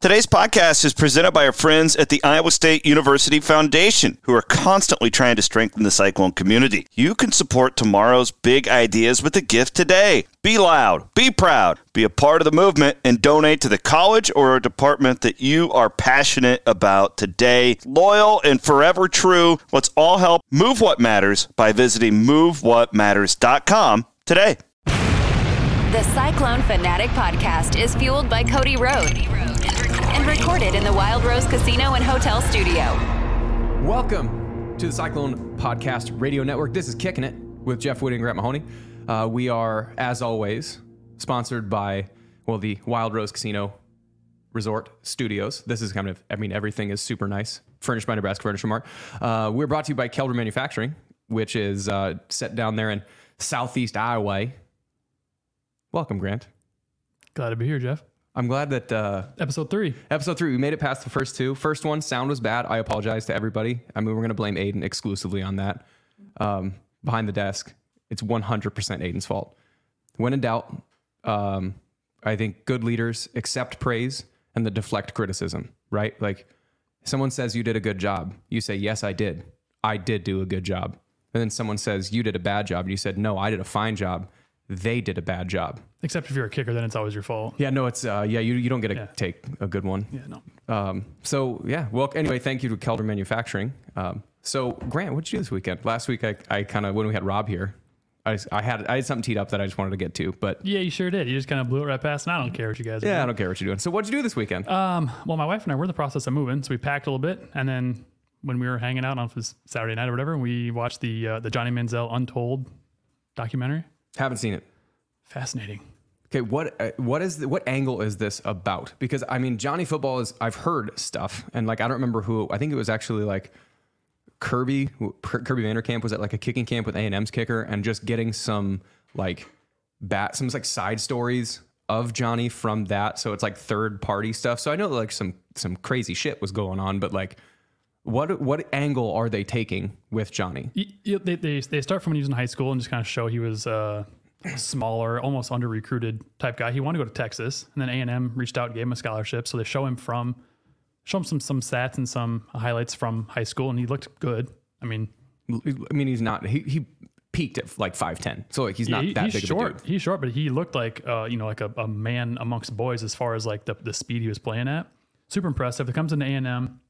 Today's podcast is presented by our friends at the Iowa State University Foundation, who are constantly trying to strengthen the Cyclone community. You can support tomorrow's big ideas with a gift today. Be loud, be proud, be a part of the movement, and donate to the college or a department that you are passionate about today. Loyal and forever true. Let's all help move what matters by visiting movewhatmatters.com today. The Cyclone Fanatic podcast is fueled by Cody Road and recorded in the Wild Rose Casino and Hotel Studio. Welcome to the Cyclone Podcast Radio Network. This is Kicking It with Jeff Woody and Grant Mahoney. Uh, we are, as always, sponsored by, well, the Wild Rose Casino Resort Studios. This is kind of, I mean, everything is super nice. Furnished by Nebraska Furniture Mart. Uh, we're brought to you by Kelderman Manufacturing, which is uh, set down there in southeast Iowa. Welcome, Grant. Glad to be here, Jeff. I'm glad that uh, Episode three. Episode three, we made it past the first two. First one, sound was bad. I apologize to everybody. I mean, we're going to blame Aiden exclusively on that. Um, behind the desk, it's 100% Aiden's fault. When in doubt, um, I think good leaders accept praise and the deflect criticism, right? Like someone says you did a good job. You say, yes, I did. I did do a good job. And then someone says you did a bad job. And you said, no, I did a fine job. They did a bad job. Except if you're a kicker, then it's always your fault. Yeah, no, it's uh, yeah, you, you don't get to Yeah. take a good one. Yeah, no. Um, so yeah, well, anyway, thank you to Kelderman Manufacturing. Um, so Grant, what'd you do this weekend? Last week, I, I kind of when we had Rob here, I, I had I had something teed up that I just wanted to get to, but Yeah, you sure did. You just kind of blew it right past, and I don't care what you guys. yeah, I Are don't care what you're doing. So what'd you do this weekend? Um. Well, my wife and I were in the process of moving, so we packed a little bit, and then when we were hanging out on Saturday night or whatever, we watched the uh, the Johnny Manziel Untold documentary. Haven't seen it. Fascinating. Okay, what uh, what is the, what angle is this about? Because I mean, Johnny Football is I've heard stuff, and like I don't remember who. I think it was actually like Kirby Kirby Van Der Kamp was at like a kicking camp with A and M's kicker, and just getting some like bat some like side stories of Johnny from that. So it's like third party stuff. So I know like some some crazy shit was going on, but like. What what angle are they taking with Johnny? They, they, they start from when he was in high school and just kind of show he was uh, smaller, almost under recruited type guy. He wanted to go to Texas, and then A and M reached out and gave him a scholarship. So they show him from show him some some stats and some highlights from high school, and he looked good. I mean, I mean, he's not he he peaked at like five ten, so like he's not he- that he's big short. of a dude. He's short, but he looked like uh, you know like a, a man amongst boys as far as like the the speed he was playing at. Super impressive. It comes into A and M,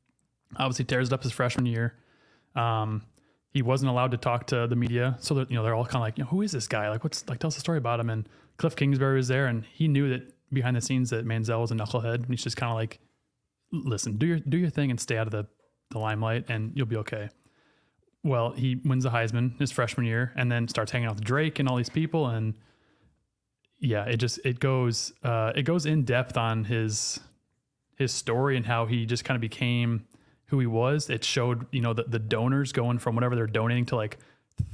obviously tears it up his freshman year. Um, he wasn't allowed to talk to the media, so that you know they're all kind of like, you know, who is this guy? Like, what's like, tell us a story about him. And Cliff Kingsbury was there, and he knew that behind the scenes that Manziel was a knucklehead. And he's just kind of like, listen, do your do your thing and stay out of the the limelight, and you'll be okay. Well, he wins the Heisman his freshman year, and then starts hanging out with Drake and all these people, and yeah, it just it goes uh, it goes in depth on his his story and how he just kind of became who he was. It showed you know the, the donors going from whatever they're donating to like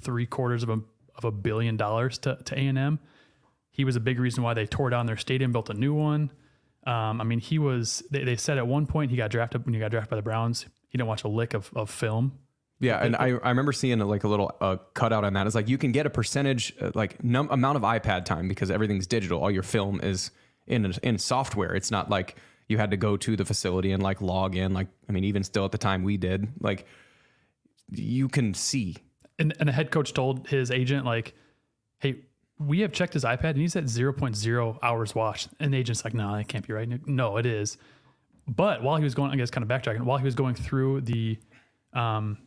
three quarters of a of a billion dollars to to A and M. He was a big reason why they tore down their stadium, built a new one. Um, I mean, he was. They, they said at one point he got drafted when he got drafted by the Browns. He didn't watch a lick of, of film. Yeah, and I, I remember seeing like a little uh, cutout on that. It's like you can get a percentage, uh, like num- amount of iPad time because everything's digital. All your film is in in software. It's not like you had to go to the facility and like log in. Like I mean, even still at the time we did, like you can see. and, and the head coach told his agent like hey we have checked his ipad and he's at 0.0 hours watched and the agent's like no that can't be right. No it is. But while he was going i guess kind of backtracking while he was going through the um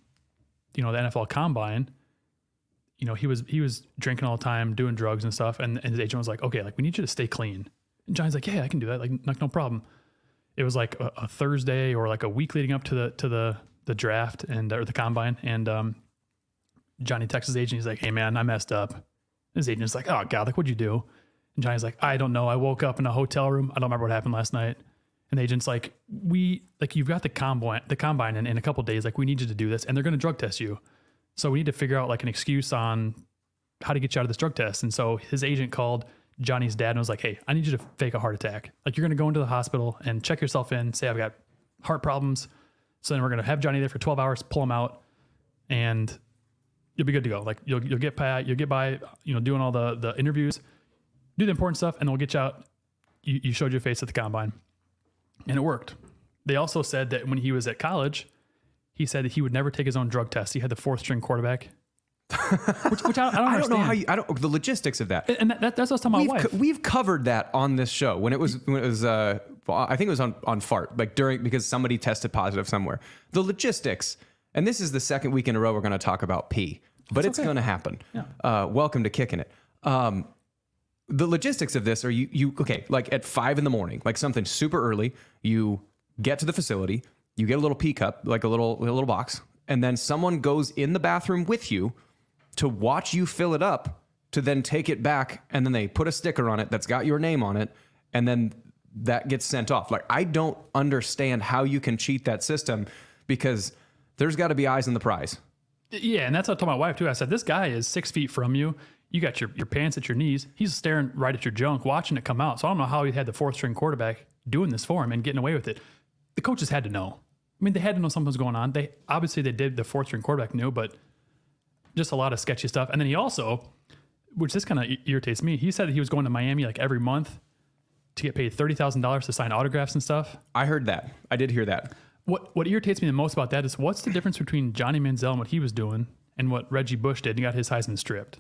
you know the nfl combine you know he was he was drinking all the time doing drugs and stuff. And, and his agent was like okay like we need you to stay clean. And johnny's like yeah i can do that. Like no problem it was like a, a thursday or like a week leading up to the to the the draft and or the combine and um Johnny texts his agent. He's like, "Hey man, I messed up." His agent's like, "Oh god, like what'd you do?" And Johnny's like, "I don't know. I woke up in a hotel room. I don't remember what happened last night." And the agent's like, "We like you've got the combine, the combine in, in a couple days. Like we need you to do this, and they're going to drug test you. So we need to figure out like an excuse on how to get you out of this drug test." And so his agent called Johnny's dad and was like, "Hey, I need you to fake a heart attack. Like you're going to go into the hospital and check yourself in. Say I've got heart problems. So then we're going to have Johnny there for 12 hours, pull him out, and you'll be good to go. Like you'll you'll get by you'll get by you know doing all the the interviews, do the important stuff, and then we'll get you out. You, you showed your face at the combine. and it worked. They also said that when he was at college, he said that he would never take his own drug test. He had the fourth string quarterback, which, which I, I don't I don't know how you, I don't the logistics of that. and that, that, that's what I was talking We've, wife. co- we've covered that on this show when it was when it was uh I think it was on on fart like during because somebody tested positive somewhere. The logistics, and this is the second week in a row we're going to talk about pee, but it's okay. going to happen. Uh, welcome to kicking it. Um, the logistics of this are you you okay like at five in the morning like something super early you get to the facility you get a little pee cup like a little a little box and then someone goes in the bathroom with you to watch you fill it up to then take it back and then they put a sticker on it that's got your name on it and then that gets sent off like i don't understand how you can cheat that system because there's got to be eyes on the prize Yeah, and that's what I told my wife too. I said, This guy is six feet from you. You got your, your pants at your knees. He's staring right at your junk, watching it come out. So I don't know how he had the fourth string quarterback doing this for him and getting away with it. The coaches had to know. I mean, they had to know something was going on. They obviously they did the fourth string quarterback knew, but just a lot of sketchy stuff. And then he also, which this kind of irritates me, he said that he was going to Miami like every month to get paid thirty thousand dollars to sign autographs and stuff. i heard that i did hear that What what irritates me the most about that is what's the difference between Johnny Manziel and what he was doing and what Reggie Bush did and got his Heisman stripped.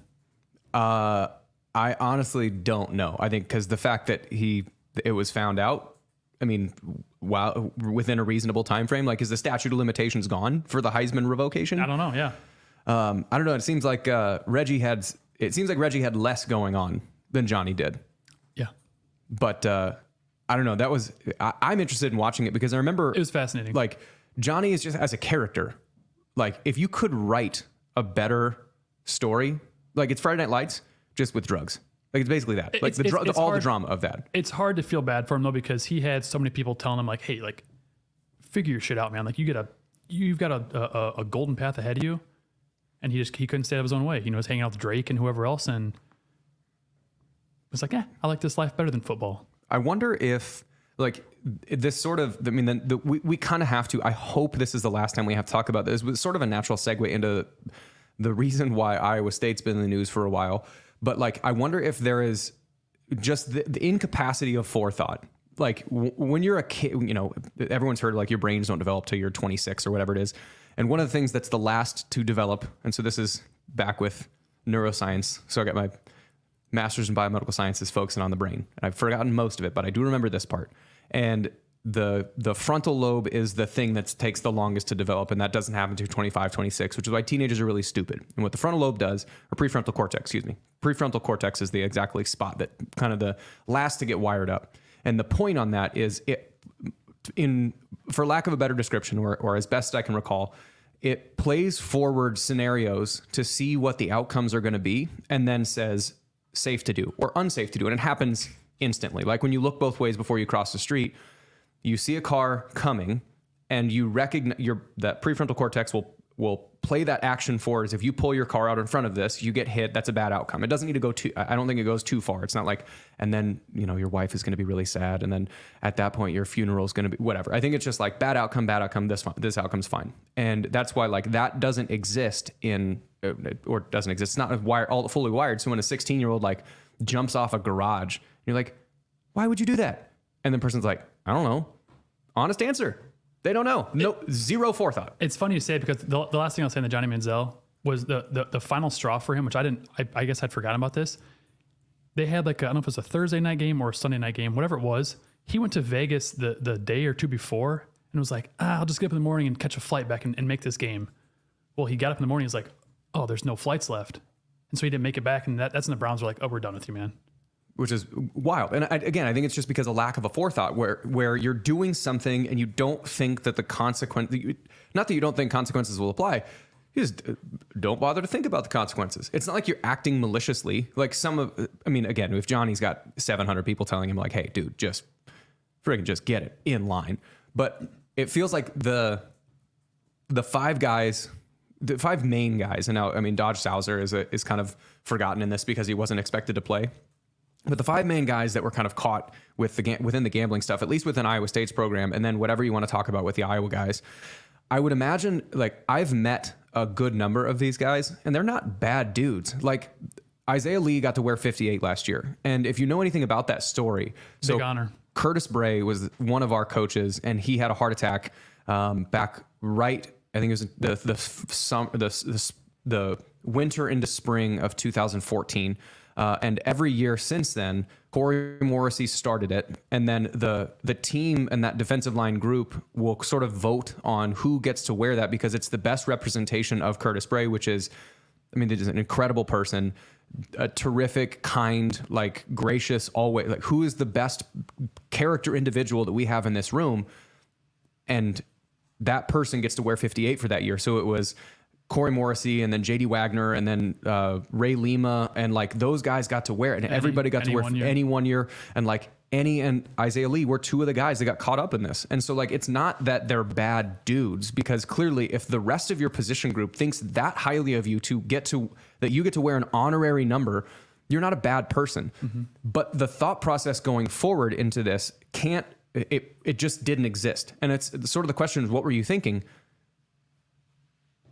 Uh, I honestly don't know. I think because the fact that he it was found out. I mean, while within a reasonable time frame, like is the statute of limitations gone for the Heisman revocation? I don't know. Yeah, Um, I don't know. It seems like uh, Reggie had. It seems like Reggie had less going on than Johnny did. yeah, But uh, I don't know. That was. I, I'm interested in watching it because I remember it was fascinating. like Johnny is just as a character. Like if you could write a better story, like it's Friday Night Lights just with drugs. Like it's basically that. Like It's- the, it's- dra- it's all the drama of that. it's hard to feel bad for him though because he had so many people telling him like, "Hey, like, figure your shit out, man. Like, you get a you've got a a, a golden path ahead of you," and he just he couldn't stay out of his own way. You know, he was hanging out with Drake and whoever else, and was like, "Yeah, I like this life better than football." I wonder if like this sort of I mean the, the, we, we kind of have to I hope this is the last time we have to talk about this. Was sort of a natural segue into the reason why Iowa State's been in the news for a while. But like I wonder if there is just the, the incapacity of forethought. Like w- when you're a kid, you know, everyone's heard like your brains don't develop till you're 26 or whatever it is. And one of the things that's the last to develop, and so this is back with neuroscience. So I got my master's in biomedical sciences focusing on the brain. And I've forgotten most of it, but I do remember this part. And the the frontal lobe is the thing that takes the longest to develop, and that doesn't happen until 25, 26, which is why teenagers are really stupid. And what the frontal lobe does, or prefrontal cortex, excuse me, prefrontal cortex is the exactly spot that kind of the last to get wired up. And the point on that is it in for lack of a better description or, or as best I can recall, it plays forward scenarios to see what the outcomes are going to be and then says safe to do or unsafe to do. And it happens instantly. Like when you look both ways before you cross the street, you see a car coming and you recognize your that prefrontal cortex will will play that action forward is if you pull your car out in front of this, you get hit, that's a bad outcome. It doesn't need to go too I don't think it goes too far. It's not like and then, you know, your wife is going to be really sad and then at that point your funeral is going to be whatever. I think it's just like bad outcome, bad outcome, this this outcome's fine. And that's why like that doesn't exist in uh, or doesn't exist. It's not wired all fully wired. So when a 16-year-old like jumps off a garage, you're like, "Why would you do that?" And the person's like, "I don't know." Honest answer. They don't know. No, zero forethought. It's funny you say it because the, the last thing I'll say on the Johnny Manziel was the, the the final straw for him, which I didn't. I, I guess I'd forgotten about this. They had like I don't know if it was a Thursday night game or a Sunday night game, whatever it was. He went to Vegas the the day or two before and was like, ah, I'll just get up in the morning and catch a flight back and, and make this game. Well, he got up in the morning. He's like, oh, there's no flights left, and so he didn't make it back. And that, that's when the Browns were like, oh, we're done with you, man. Which is wild. And I, again, I think it's just because of lack of a forethought, where where you're doing something and you don't think that the consequence, not that you don't think consequences will apply, you just uh, don't bother to think about the consequences. It's not like you're acting maliciously. Like some of, I mean, again, if Johnny's got 700 people telling him like, "Hey, dude, just friggin' just get it in line," but it feels like the the five guys, the five main guys, and now I mean Dodge Sauser is a, is kind of forgotten in this because he wasn't expected to play. But the five main guys that were kind of caught with the within the gambling stuff, at least within Iowa State's program, and then whatever you want to talk about with the Iowa guys, I would imagine like I've met a good number of these guys, and they're not bad dudes. Like Isaiah Lee got to wear 58 last year, and if you know anything about that story, so Big honor. Curtis Bray was one of our coaches, and he had a heart attack um, back right. I think it was the the summer the, the the winter into spring of 2014. Uh, and every year since then, Corey Morrissey started it, and then the the team and that defensive line group will sort of vote on who gets to wear that because it's the best representation of Curtis Bray, which is, I mean, he's an incredible person, a terrific, kind, like gracious, always like who is the best character individual that we have in this room, and that person gets to wear 58 for that year. So it was Corey Morrissey and then JD Wagner and then uh, Ray Lima and like those guys got to wear it and everybody got to wear one year. any one year and like any and Isaiah Lee were two of the guys that got caught up in this. And so like it's not that they're bad dudes because clearly if the rest of your position group thinks that highly of you to get to that you get to wear an honorary number, you're not a bad person. But the thought process going forward into this can't it it just didn't exist. And it's sort of the question is what were you thinking?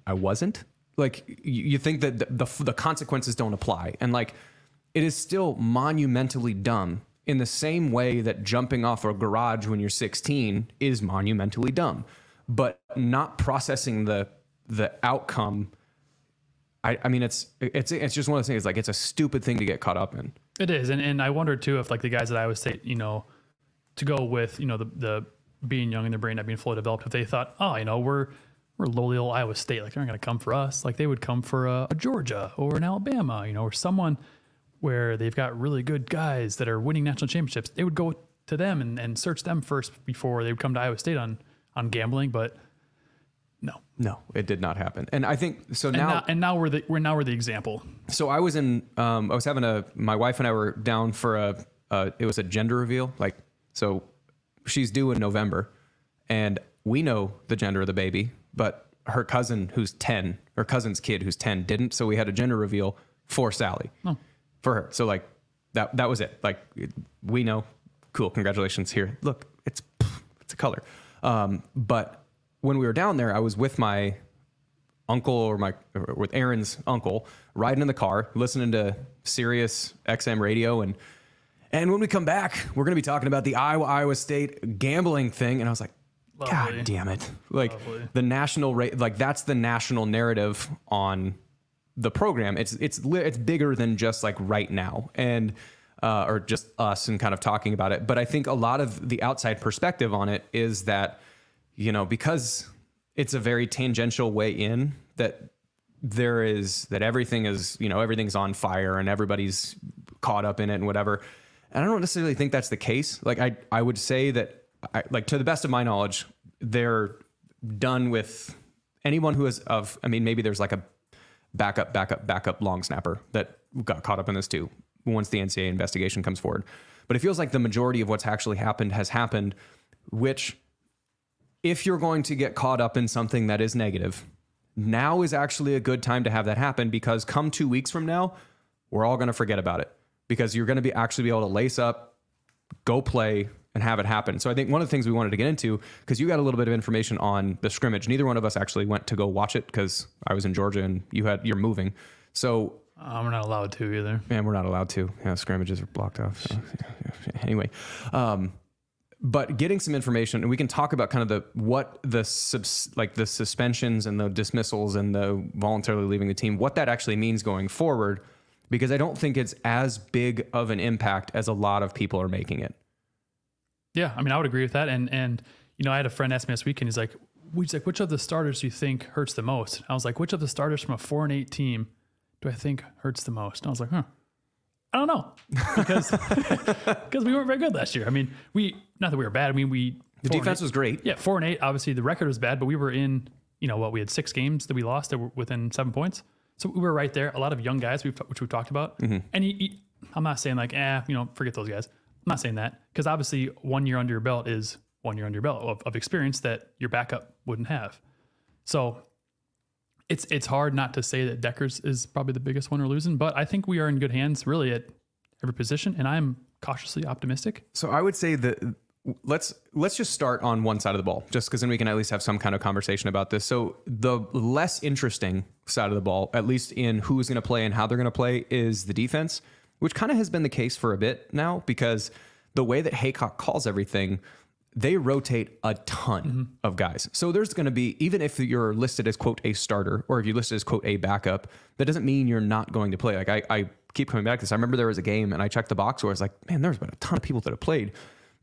I wasn't. Like you, you think that the, the the consequences don't apply, and like it is still monumentally dumb in the same way that jumping off a garage when you're 16 is monumentally dumb, but not processing the the outcome. I, I mean, it's it's it's just one of those things. Like it's a stupid thing to get caught up in. It is, and and I wonder too if like the guys at Iowa State, you know, to go with you know the the being young in their brain not being fully developed, if they thought, oh, you know, we're we're lowly old Iowa State, like they're not going to come for us, like they would come for a, a Georgia or an Alabama, you know, or someone where they've got really good guys that are winning national championships. They would go to them and, and search them first before they would come to Iowa State on on gambling, but no. No, it did not happen. And I think so And now. now, and now we're the we're now we're the example. so I was in. Um, I was having a. My wife and I were down for a. Uh, it was a gender reveal. Like so, she's due in November, and we know the gender of the baby, but her cousin who's ten, her cousin's kid who's ten didn't. So we had a gender reveal for Sally, for her. So like that. That was it. Like we know. Cool. Congratulations. Here. Look. It's it's a color. Um, but when we were down there, I was with my uncle or my or with Aaron's uncle riding in the car listening to Sirius XM radio and and when we come back we're going to be talking about the Iowa Iowa State gambling thing and I was like Lovely. god damn it. Like Lovely. the national rate like that's the national narrative on the program. It's it's it's bigger than just like right now and uh, or just us and kind of talking about it. But I think a lot of the outside perspective on it is that you know because it's a very tangential way in that there is that everything is you know everything's on fire and everybody's caught up in it and whatever. And i don't necessarily think that's the case. Like i i would say that I, like to the best of my knowledge they're done with anyone who is of i mean maybe there's like a backup backup backup long snapper that got caught up in this too once the ncaa investigation comes forward. But it feels like the majority of what's actually happened has happened which if you're going to get caught up in something that is negative, now is actually a good time to have that happen because come two weeks from now, we're all going to forget about it because you're going to be actually be able to lace up, go play, and have it happen. So I think one of the things we wanted to get into because you got a little bit of information on the scrimmage. Neither one of us actually went to go watch it because I was in Georgia and you had you're moving. So Uh, we're not allowed to either. and we're not allowed to. Yeah, scrimmages are blocked off. So. Anyway, um, but getting some information, and we can talk about kind of the what the subs, like the suspensions and the dismissals and the voluntarily leaving the team, what that actually means going forward, because I don't think it's as big of an impact as a lot of people are making it. Yeah, I mean, I would agree with that. And and you know, I had a friend ask me this weekend. He's like, "He's like, which of the starters do you think hurts the most?" I was like, "Which of the starters from a four and eight team do I think hurts the most?" And I was like, "Huh, I don't know," because because we weren't very good last year. I mean, we not that we were bad. I mean, we The defense was great. yeah, four and eight. Obviously, the record was bad, but we were in. You know what? We had six games that we lost that were within seven points, so we were right there. A lot of young guys, we've, which we've talked about. And you, you- I'm not saying like, eh, you know, forget those guys. I'm not saying that because obviously, one year under your belt is one year under your belt of, of experience that your backup wouldn't have. So it's it's hard not to say that Dekkers is probably the biggest one we're losing, but I think we are in good hands really at every position, and I'm cautiously optimistic. So I would say that let's let's just start on one side of the ball, just because then we can at least have some kind of conversation about this. So the less interesting side of the ball, at least in who's going to play and how they're going to play, is the defense, which kind of has been the case for a bit now because the way that Heacock calls everything, they rotate a ton mm-hmm. of guys. So there's going to be, even if you're listed as quote a starter or if you listed as quote a backup, that doesn't mean you're not going to play. Like I, I keep coming back to this. I remember there was a game and I checked the box where I was like, man, there's been a ton of people that have played.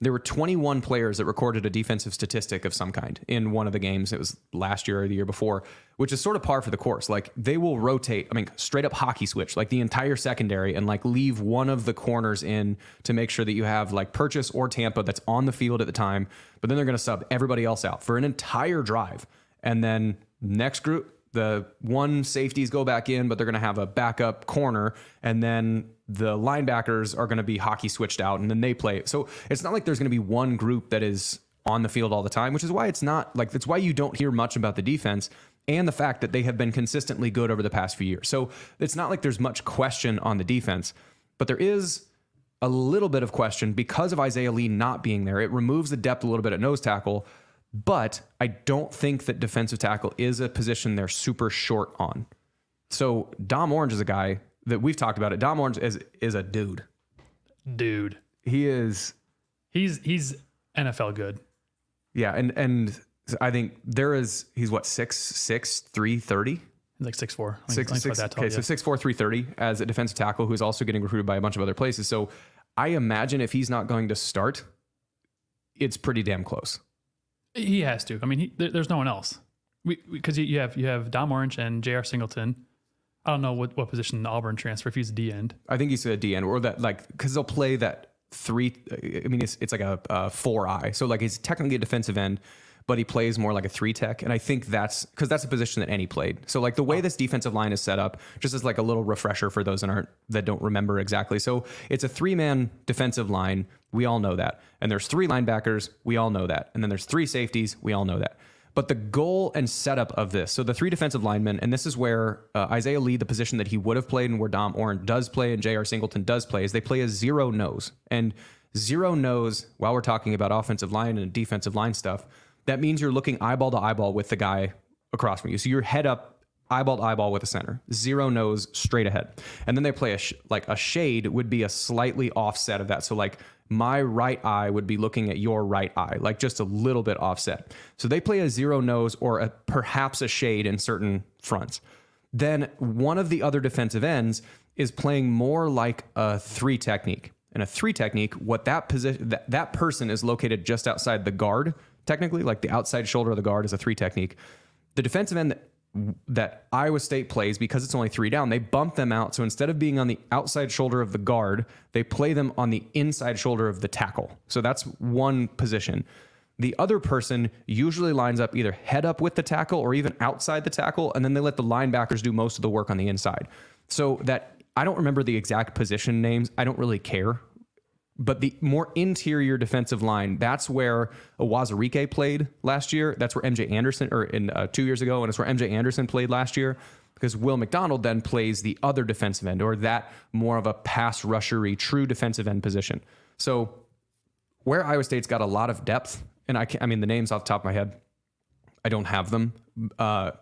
There were 21 players that recorded a defensive statistic of some kind in one of the games. It was last year or the year before, which is sort of par for the course. Like they will rotate, I mean, straight up hockey switch, like the entire secondary and like leave one of the corners in to make sure that you have like Purchase or Tampa that's on the field at the time. But then they're going to sub everybody else out for an entire drive. And then next group, the one safeties go back in, but they're going to have a backup corner, and then the linebackers are going to be hockey switched out, and then they play. So it's not like there's going to be one group that is on the field all the time, which is why it's not like that's why you don't hear much about the defense and the fact that they have been consistently good over the past few years. So it's not like there's much question on the defense, but there is a little bit of question because of Isaiah Lee not being there. It removes the depth a little bit at nose tackle, but I don't think that defensive tackle is a position they're super short on. So Dom Orange is a guy that we've talked about it. Dom Orange is is a dude. Dude, He is he's he's NFL good. yeah, and and I think there is he's what six six three thirty. He's like six four. Six, six, okay, so six four three thirty as a defensive tackle who's also getting recruited by a bunch of other places. So I imagine if he's not going to start, it's pretty damn close. He has to. I mean, he, there, there's no one else. Because you have you have Dom Orange and J.R. Singleton. I don't know what, what position the Auburn transfer if he's a D end. I think he's a D end or that like because they'll play that three. I mean, it's it's like a, a four eye, so like he's technically a defensive end, but he plays more like a three tech, and I think that's because that's a position that any played. So like the way oh. this defensive line is set up, just as like a little refresher for those that aren't that don't remember exactly. So it's a three man defensive line. We all know that, and there's three linebackers. We all know that, and then there's three safeties. We all know that. But the goal and setup of this, so the three defensive linemen, and this is where uh, Isaiah Lee, the position that he would have played and where Dom Orange does play and J.R. Singleton does play, is they play a zero nose. And zero nose, while we're talking about offensive line and defensive line stuff, that means you're looking eyeball to eyeball with the guy across from you. So you're head up, eyeball to eyeball with the center, zero nose straight ahead. And then they play a sh- like a shade would be a slightly offset of that. So like my right eye would be looking at your right eye, like just a little bit offset. So they play a zero nose or a, perhaps a shade in certain fronts. Then one of the other defensive ends is playing more like a three technique. And a three technique, what that position that, that person is located just outside the guard, technically, like the outside shoulder of the guard is a three technique. The defensive end that that Iowa State plays because it's only three down. They bump them out. So instead of being on the outside shoulder of the guard, they play them on the inside shoulder of the tackle. So that's one position. The other person usually lines up either head up with the tackle or even outside the tackle, and then they let the linebackers do most of the work on the inside. So that I don't remember the exact position names. I don't really care but the more interior defensive line, that's where Uwazurike played last year. That's where MJ Anderson, or in uh, two years ago, and it's where MJ Anderson played last year. Because Will McDonald then plays the other defensive end, or that more of a pass rushery, true defensive end position. So where Iowa State's got a lot of depth, and I, I mean the names off the top of my head, I don't have them. Uh,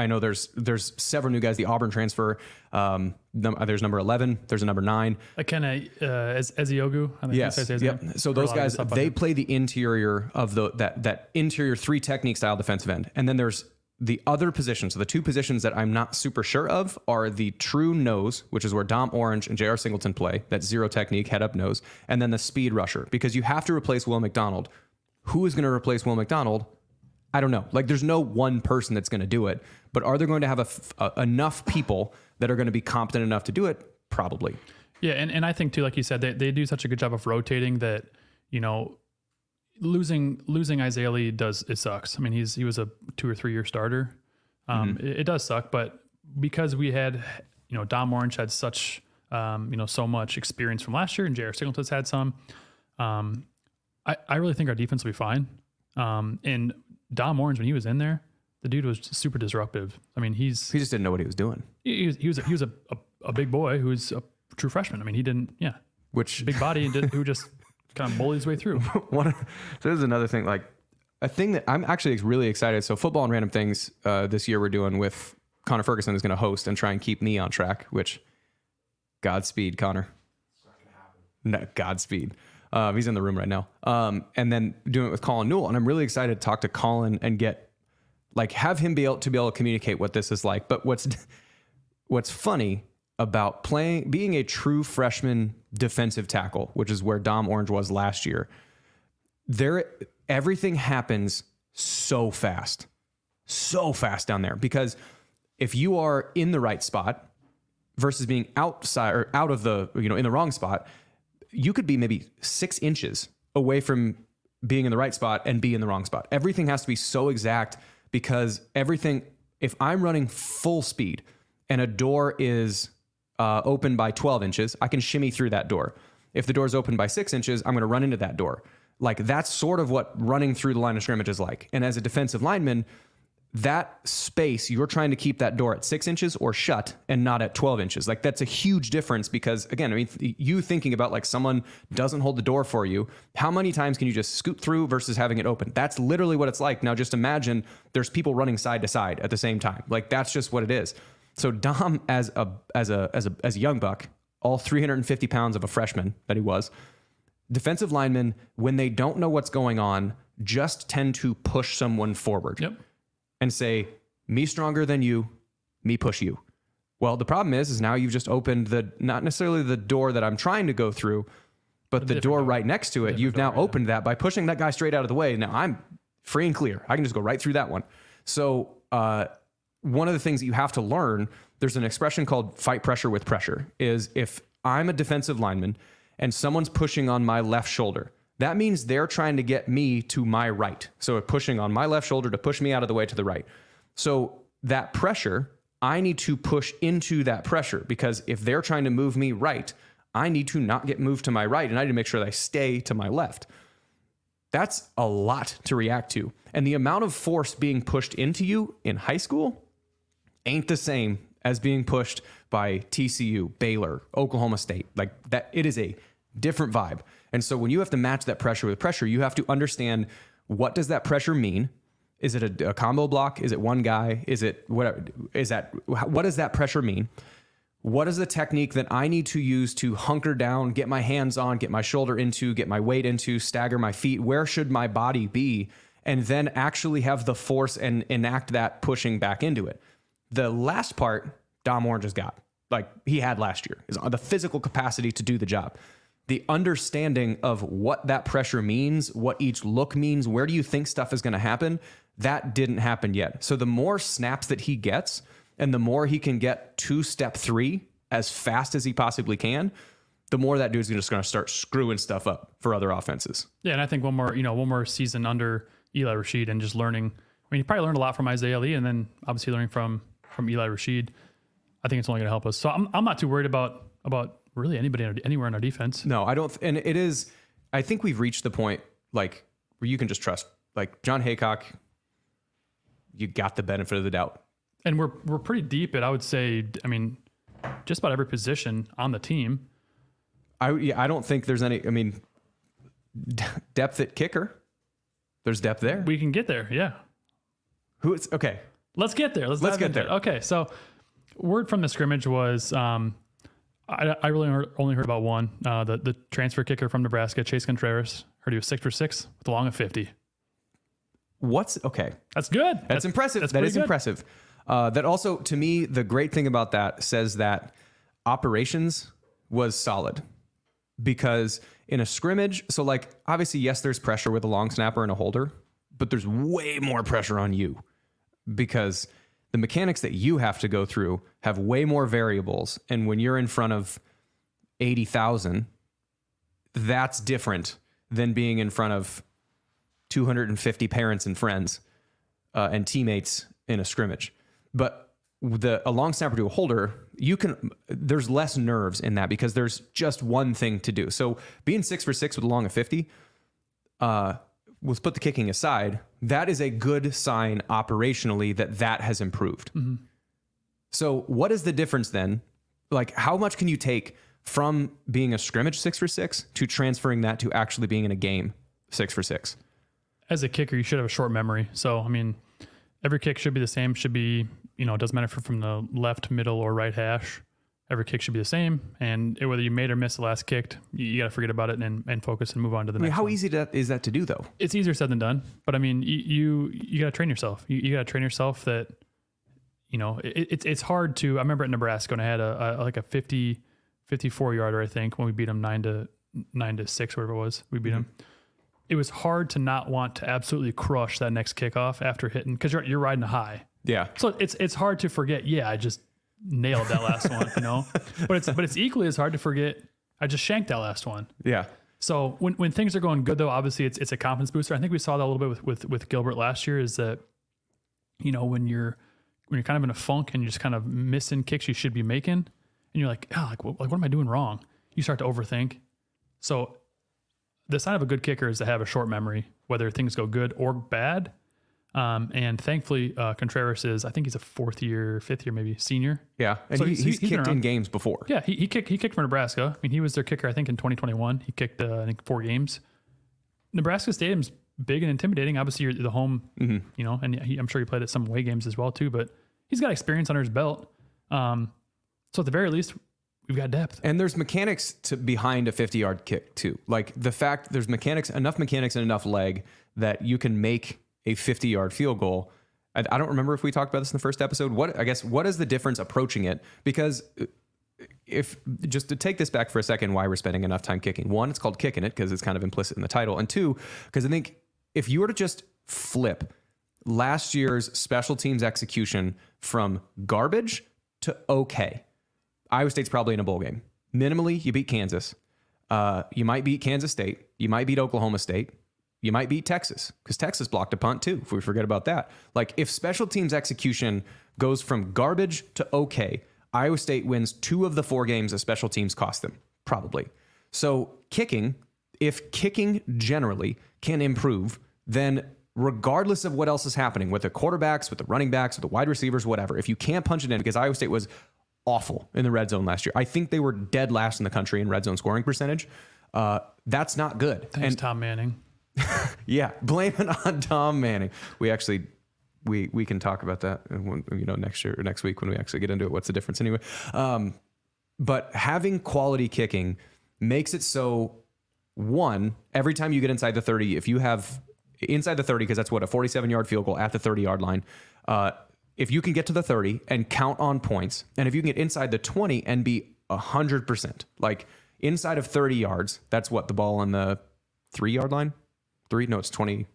I know there's there's several new guys. The Auburn transfer. Um, num- there's number eleven. There's a number nine. Akena uh, Ez- Eziogu. I think Yes. that's his Yep. name. So those a lot of guys they play the interior of the that that interior three technique style defensive end, and then there's the other positions. So the two positions that I'm not super sure of are the true nose, which is where Dom Orange and J.R. Singleton play. That zero technique head up nose, and then the speed rusher because you have to replace Will McDonald. Who is going to replace Will McDonald? I don't know. Like, there's no one person that's going to do it, but are they going to have a f- a- enough people that are going to be competent enough to do it? Probably. Yeah, and, and I think too, like you said, they, they do such a good job of rotating that, you know, losing losing Isaiah Lee does it sucks. I mean, he's he was a two or three year starter. Um, Mm-hmm. it, it does suck, but because we had, you know, Dom Orange had such um, you know, so much experience from last year and J.R. Singleton's had some. Um, I, I really think our defense will be fine. Um, and Dom Orange, when he was in there, the dude was super disruptive. I mean, he's He just didn't know what he was doing, he was he was a, he was a, a, a big boy who was a true freshman. I mean, he didn't yeah, which big body and did, who just kind of bullied his way through. one so this is another thing like a thing that i'm actually really excited so football and random things uh, this year we're doing with connor ferguson is going to host and try and keep me on track which godspeed connor no, godspeed Um, he's in the room right now. Um, and then doing it with Colin Newell. And I'm really excited to talk to Colin and get like have him be able to be able to communicate what this is like. But what's what's funny about playing being a true freshman defensive tackle, which is where Dom Orange was last year, there everything happens so fast. So fast down there. Because if you are in the right spot versus being outside or out of the, you know, in the wrong spot, you could be maybe six inches away from being in the right spot and be in the wrong spot. Everything has to be so exact because everything, if I'm running full speed and a door is uh, open by 12 inches, I can shimmy through that door. If the door is open by six inches, I'm going to run into that door. Like that's sort of what running through the line of scrimmage is like. And as a defensive lineman, that space you're trying to keep that door at six inches or shut and not at 12 inches. Like that's a huge difference because again i mean you thinking about like someone doesn't hold the door for you how many times can you just scoot through versus having it open? That's literally what it's like. Now just imagine there's people running side to side at the same time. Like that's just what it is. So dom as a as a as a as a young buck all 350 pounds of a freshman that he was defensive linemen when they don't know what's going on just tend to push someone forward. Yep. And say, me stronger than you, me push you. Well, the problem is, is now you've just opened the not necessarily the door that I'm trying to go through, but the door right next to it. You've now opened that by pushing that guy straight out of the way. Now I'm free and clear. I can just go right through that one. So uh, one of the things that you have to learn, there's an expression called fight pressure with pressure. Is if I'm a defensive lineman and someone's pushing on my left shoulder, that means they're trying to get me to my right. So pushing on my left shoulder to push me out of the way to the right. So that pressure, I need to push into that pressure because if they're trying to move me right, I need to not get moved to my right and I need to make sure that I stay to my left. That's a lot to react to. And the amount of force being pushed into you in high school ain't the same as being pushed by TCU, Baylor, Oklahoma State. Like that, it is a different vibe. And so when you have to match that pressure with pressure, you have to understand what does that pressure mean? Is it a, a combo block? Is it one guy? Is it whatever? Is that what does that pressure mean? What is the technique that I need to use to hunker down, get my hands on, get my shoulder into, get my weight into, stagger my feet? Where should my body be? And then actually have the force and enact that pushing back into it. The last part, Dom Orange has got, like he had last year, is the physical capacity to do the job. The understanding of what that pressure means, what each look means, where do you think stuff is going to happen, that didn't happen yet. So the more snaps that he gets, and the more he can get to step three as fast as he possibly can, the more that dude's just going to start screwing stuff up for other offenses. Yeah, and I think one more, you know, one more season under Eli Rasheed and just learning. I mean, he probably learned a lot from Isaiah Lee, and then obviously learning from from Eli Rasheed. I think it's only going to help us. So I'm I'm not too worried about about really anybody anywhere in our defense. No, I don't. And it is, I think we've reached the point like where you can just trust, like Jon Heacock, you got the benefit of the doubt. And we're we're pretty deep at I would say. I mean, just about every position on the team. I, yeah, I don't think there's any, I mean, d- depth at kicker. There's depth there. We can get there. Yeah. Who is, okay. Let's get there. Let's, Let's get into it. there. Okay, so word from the scrimmage was um, I, I really heard, only heard about one. Uh, the the transfer kicker from Nebraska, Chase Contreras. Heard he was six for six with a long of fifty. What's, okay. That's good. That's, impressive. That's that is impressive. Uh, that also, to me, the great thing about that says that operations was solid because in a scrimmage, so like obviously, yes, there's pressure with a long snapper and a holder, but there's way more pressure on you because the mechanics that you have to go through have way more variables. And when you're in front of 80,000, that's different than being in front of 250 parents and friends uh, and teammates in a scrimmage. But the a long snapper to a holder, you can there's less nerves in that because there's just one thing to do. So being six for six with a long of 50, uh, let's put the kicking aside. That is a good sign operationally that that has improved. Mm-hmm. So what is the difference then? Like how much can you take from being a scrimmage six for six to transferring that to actually being in a game six for six? As a kicker, you should have a short memory. So I mean, every kick should be the same. Should be you know it doesn't matter if you're from the left, middle, or right hash. Every kick should be the same, and it- whether you made or missed the last kick, you, you got to forget about it and, and focus and move on to the I mean, next. how one. easy to, is that to do though? It's easier said than done, but I mean, you you, you got to train yourself. You, you got to train yourself that you know it, it's it's hard to. I remember at Nebraska when I had a, a like a 50, 54 yarder, I think, when we beat them nine to nine to six, whatever it was, we beat them. Mm-hmm. It was hard to not want to absolutely crush that next kickoff after hitting because you're you're riding a high. Yeah. So it's it's hard to forget. Yeah, I just nailed that last one, you know. But it's but it's equally as hard to forget. I just shanked that last one. Yeah. So when, when things are going good, though, obviously it's it's a confidence booster. I think we saw that a little bit with, with with Gilbert last year. Is that you know when you're when you're kind of in a funk and you're just kind of missing kicks you should be making, and you're like, oh, like what, like what am I doing wrong? You start to overthink. So the sign of a good kicker is to have a short memory, whether things go good or bad. Um, and thankfully, uh, Contreras is I think he's a fourth year, fifth year, maybe senior. Yeah. And So he, he's- he's, he's kicked in games before. Yeah, he, he kicked he kicked for Nebraska. I mean, he was their kicker. I think in 2021, he kicked uh, I think four games. Nebraska Stadium's big and intimidating. Obviously, you're the home, Mm-hmm. you know, and he, I'm sure he played at some away games as well too. But he's got experience under his belt. Um, so at the very least, we've got depth. And there's mechanics to behind a 50 yard kick too. Like the fact there's mechanics, enough mechanics and enough leg that you can make a 50 yard field goal. I, I don't remember if we talked about this in the first episode. What I guess what is the difference approaching it? Because uh, if just to take this back for a second, why we're spending enough time kicking. One, it's called kicking it because it's kind of implicit in the title, and two, because I think if you were to just flip last year's special teams execution from garbage to okay, Iowa State's probably in a bowl game. Minimally, you beat Kansas. Uh, you might beat Kansas State. You might beat Oklahoma State. You might beat Texas because Texas blocked a punt too. If we forget about that, like if special teams execution goes from garbage to okay, Iowa State wins two of the four games that special teams cost them, probably. So kicking, if kicking generally can improve, then regardless of what else is happening with the quarterbacks, with the running backs, with the wide receivers, whatever, if you can't punch it in, because Iowa State was awful in the red zone last year. I think they were dead last in the country in red zone scoring percentage. Uh, that's not good. Thanks, and Tom Manning. yeah, blame it on Tom Manning. We actually we we can talk about that uh, when, you know next year or next week when we actually get into it. What's the difference anyway? Um, but having quality kicking makes it so one every time you get inside the 30 if you have inside the 30 because that's what a 47 yard field goal at the 30 yard line uh, if you can get to the 30 and count on points and if you can get inside the 20 and be 100% like inside of 30 yards that's what the ball on the three yard line three no it's 20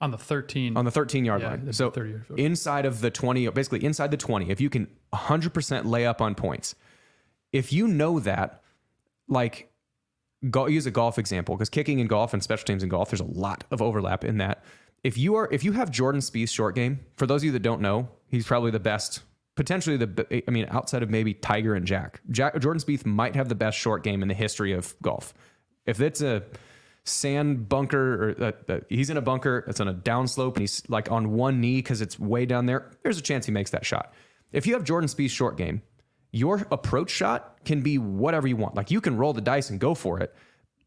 On the 13, on the 13 yard Yeah, line. So 30 inside of the 20, basically inside the 20, if you can 100% lay up on points, if you know that, like, go, use a golf example because kicking in golf and special teams in golf, there's a lot of overlap in that. If you are, if you have Jordan Spieth's short game, for those of you that don't know, he's probably the best, potentially the, I mean, outside of maybe Tiger and Jack, Jack Jordan Spieth might have the best short game in the history of golf. If it's a sand bunker or uh, uh, he's in a bunker it's on a downslope and he's like on one knee because it's way down there. There's a chance he makes that shot. If you have jordan Spieth's short game your approach shot can be whatever you want. Like you can roll the dice and go for it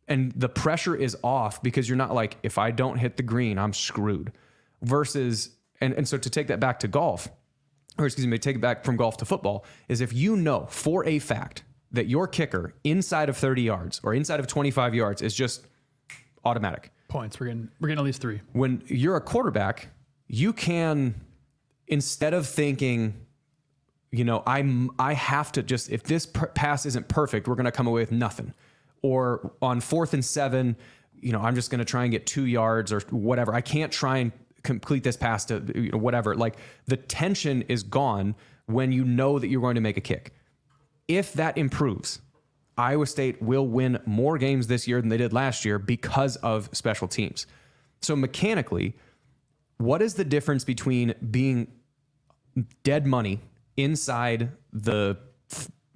and the pressure is off because you're not like if i don't hit the green i'm screwed. Versus and, and so to take that back to golf or excuse me, take it back from golf to football, is if you know for a fact that your kicker inside of 30 yards or inside of 25 yards is just automatic. points. We're getting we're getting at least three. When you're a quarterback, you can instead of thinking, you know, I'm I have to just if this per- pass isn't perfect, we're going to come away with nothing. Or on fourth and seven, you know, I'm just going to try and get two yards or whatever. I can't try and complete this pass to you know, whatever. Like the tension is gone when you know that you're going to make a kick. If that improves, Iowa State will win more games this year than they did last year because of special teams. So mechanically, what is the difference between being dead money inside the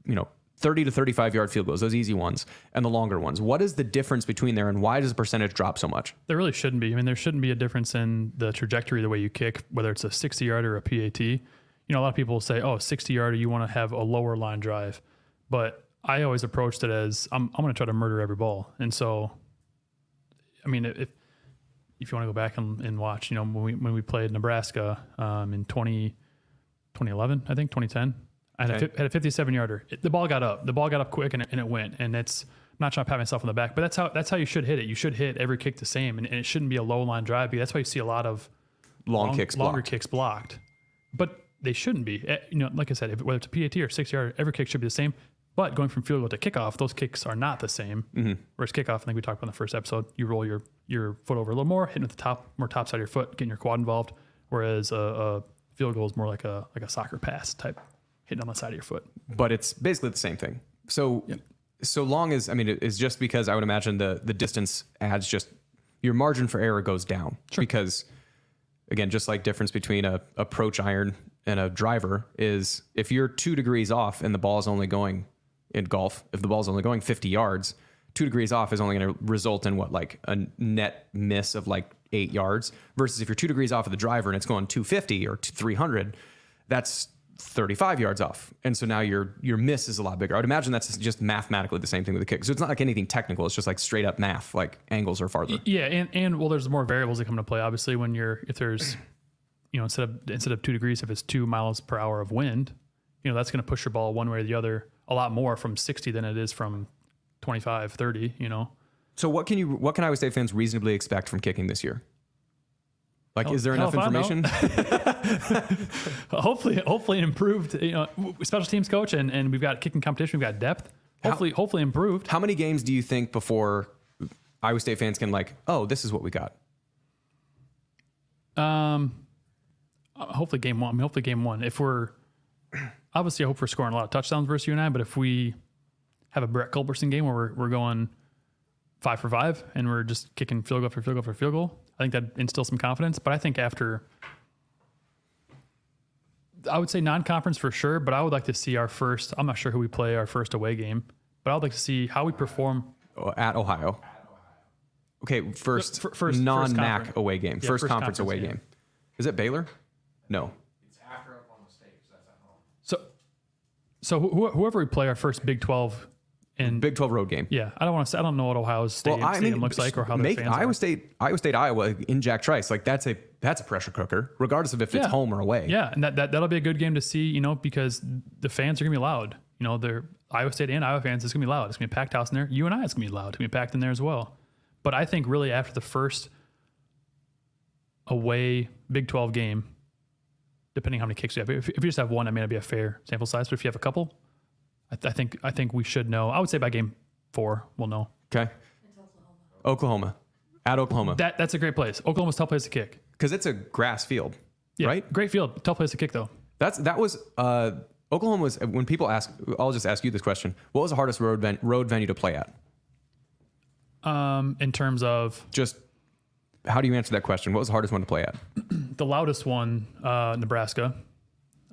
you know 30 to 35 yard field goals, those easy ones, and the longer ones? What is the difference between there and why does the percentage drop so much? There really shouldn't be. I mean, there shouldn't be a difference in the trajectory the way you kick, whether it's a 60 yard or a PAT. You know, a lot of people say, oh, 60 yarder, you want to have a lower line drive. But I always approached it as I'm, I'm going to try to murder every ball. And so, I mean, if, if you want to go back and, and watch, you know, when we, when we played Nebraska um, in 20, 2011, I think, 2010, I had, Okay. a, had a 57 yarder. It- the ball got up. The ball got up quick and it, and it went. And it's I'm not trying to pat myself on the back, but that's how that's how you should hit it. You should hit every kick the same, and, and it shouldn't be a low line drive. That's why you see a lot of Long, long- kicks longer blocked. kicks blocked. But they shouldn't be. Eh, You know, like I said, if, whether it's a PAT or six yard, every kick should be the same. But going from field goal to kickoff, those kicks are not the same. Mm-hmm. Whereas kickoff, I think we talked about in the first episode, you roll your your foot over a little more, hitting with the top more top side of your foot, getting your quad involved. Whereas a, a field goal is more like a like a soccer pass type, hitting on the side of your foot. but it's basically the same thing. So, so long as I mean, it's just because I would imagine the the distance adds just your margin for error goes down because again, just like difference between a approach iron and a driver is if you're two degrees off and the ball is only going in golf, if the ball is only going 50 yards, two degrees off is only going to result in what like a net miss of like eight yards versus if you're two degrees off of the driver and it's going 250 or 300, that's 35 yards off. And so now your your miss is a lot bigger. I would imagine that's just mathematically the same thing with the kick. So it's not like anything technical. It's just like straight up math, like angles are farther. Yeah, and, and well, there's more variables that come into play. Obviously, when you're if there's, you know, instead of instead of two degrees, if it's two miles per hour of wind, you know, that's going to push your ball one way or the other a lot more from 60 than it is from 25, 30. You know, So what can you what can Iowa State fans reasonably expect from kicking this year? Like, is there enough if I know. information? hopefully, hopefully improved. You know, special teams coach, and and we've got kicking competition, we've got depth. Hopefully, hopefully improved. How many games do you think before Iowa State fans can like, oh, this is what we got? Um, uh, hopefully game one. I mean, hopefully game one. If we're obviously, I hope we're scoring a lot of touchdowns versus you and I. But if we have a Brett Culberson game where we're, we're going five for five and we're just kicking field goal for field goal for field goal, I think that instills some confidence. But I think after, I would say non-conference for sure. But I would like to see our first. I'm not sure who we play our first away game, but I would like to see how we perform. Oh, At Ohio. Okay, first, fir- first- non MAC away game. Yeah, first, first conference, conference away game. game. Is it Baylor? No. So, so wh- whoever we play our first Big 12 in Big 12 road game. Yeah, I don't want to. I don't know what Ohio's stadium, stadium looks like or how their fans Iowa are. State, Iowa State, Iowa in Jack Trice. Like that's a that's a pressure cooker, regardless of if it's home or away. Yeah, and that, that that'll be a good game to see. You know, because the fans are gonna be loud. You know, they're Iowa State and Iowa fans. It's gonna be loud. It's gonna be a packed house in there. You and I, it's gonna be loud. It's gonna be packed in there as well. But I think really after the first away Big Twelve game, depending how many kicks you have, if, if you just have one, I mean, it'd be a fair sample size. But if you have a couple, I, th- I think I think we should know. I would say by game four, we'll know. Okay. Oklahoma. At Oklahoma. That that's a great place. Oklahoma's a tough place to kick. Because it's a grass field. Yeah, Right? Great field, tough place to kick though. That's that was uh Oklahoma was when people ask I'll just ask you this question. What was the hardest road ven- road venue to play at? Um, in terms of Just how do you answer that question? What was the hardest one to play at? The loudest one, uh, Nebraska.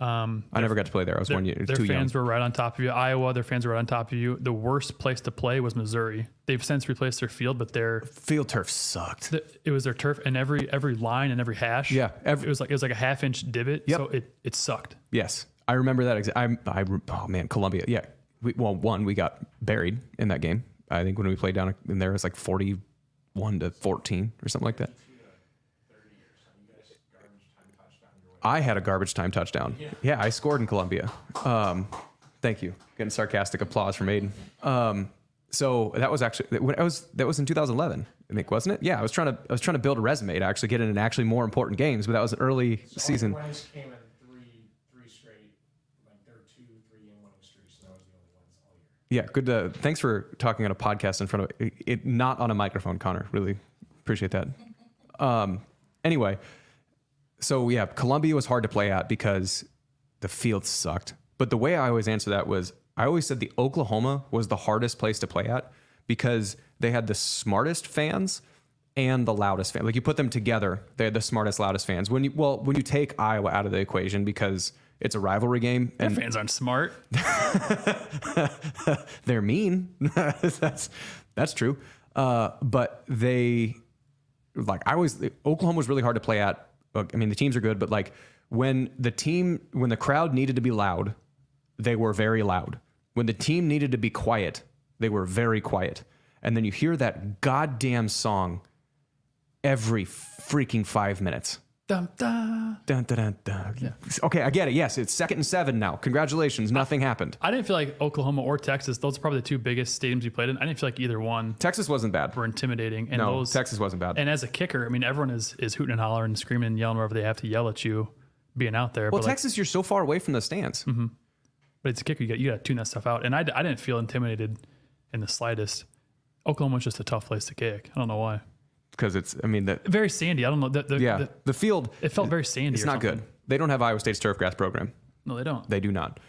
I never got to play there. I was Their, one year their too young. fans were right on top of you. Iowa, their fans were right on top of you. The worst place to play was Missouri. They've since replaced their field, but their Field turf sucked. the, it was their turf and every every line and every hash. Yeah, every- it was like it was like a half inch divot. Yep. So it it sucked. Yes, I remember that. Exa- I, I, oh man, Columbia. Yeah. We, well, one, we got buried in that game. I think when we played down in there, it was like forty-one to fourteen or something like that. I had a garbage time touchdown. Yeah, I scored in Columbia. Um, thank you. Getting sarcastic applause from Aiden. Um, so that was actually when I was that was in 2011, I think, wasn't it? Yeah, I was trying to I was trying to build a resume to actually get in actually more important games, but that was an early season. Wins came in three, three straight. Like there two, three in winning streaks. And that was the only ones all year. Yeah, good. To, thanks for talking on a podcast in front of it, it, not on a microphone, Connor. Really appreciate that. Um, anyway, so yeah, Columbia was hard to play at because the field sucked. But the way I always answer that was I always said the Oklahoma was the hardest place to play at because they had the smartest fans and the loudest fans. Like you put them together, they're the smartest, loudest fans. When you well, when you take Iowa out of the equation because it's a rivalry game Their and fans aren't smart. they're mean. that's that's true. Uh, but they like I always Oklahoma was really hard to play at. I mean, the teams are good, but like when the team when the crowd needed to be loud, they were very loud. When the team needed to be quiet, they were very quiet. And then you hear that goddamn song every freaking five minutes. Da. Dun, dun, dun, dun. Okay, I get it. Yes, it's second and seven now. Congratulations. Nothing happened. I didn't feel like Oklahoma or Texas. Those are probably the two biggest stadiums we played in. I didn't feel like either one Texas wasn't bad. were intimidating. And No, those Texas wasn't bad. And as a kicker, I mean, everyone is is hooting and hollering and screaming and yelling wherever they have to yell at you, being out there. well, but like, Texas, you're so far away from the stands. Mm-hmm. but it's a kicker. You got you got to tune that stuff out. And I, I didn't feel intimidated in the slightest. Oklahoma's just a tough place to kick. I don't know why. Because it's. I mean, that Very sandy. I don't know. The, the, yeah, the- the field. it felt very sandy. It's not something. good. They don't have Iowa State's turf grass program. No, they don't. They do not.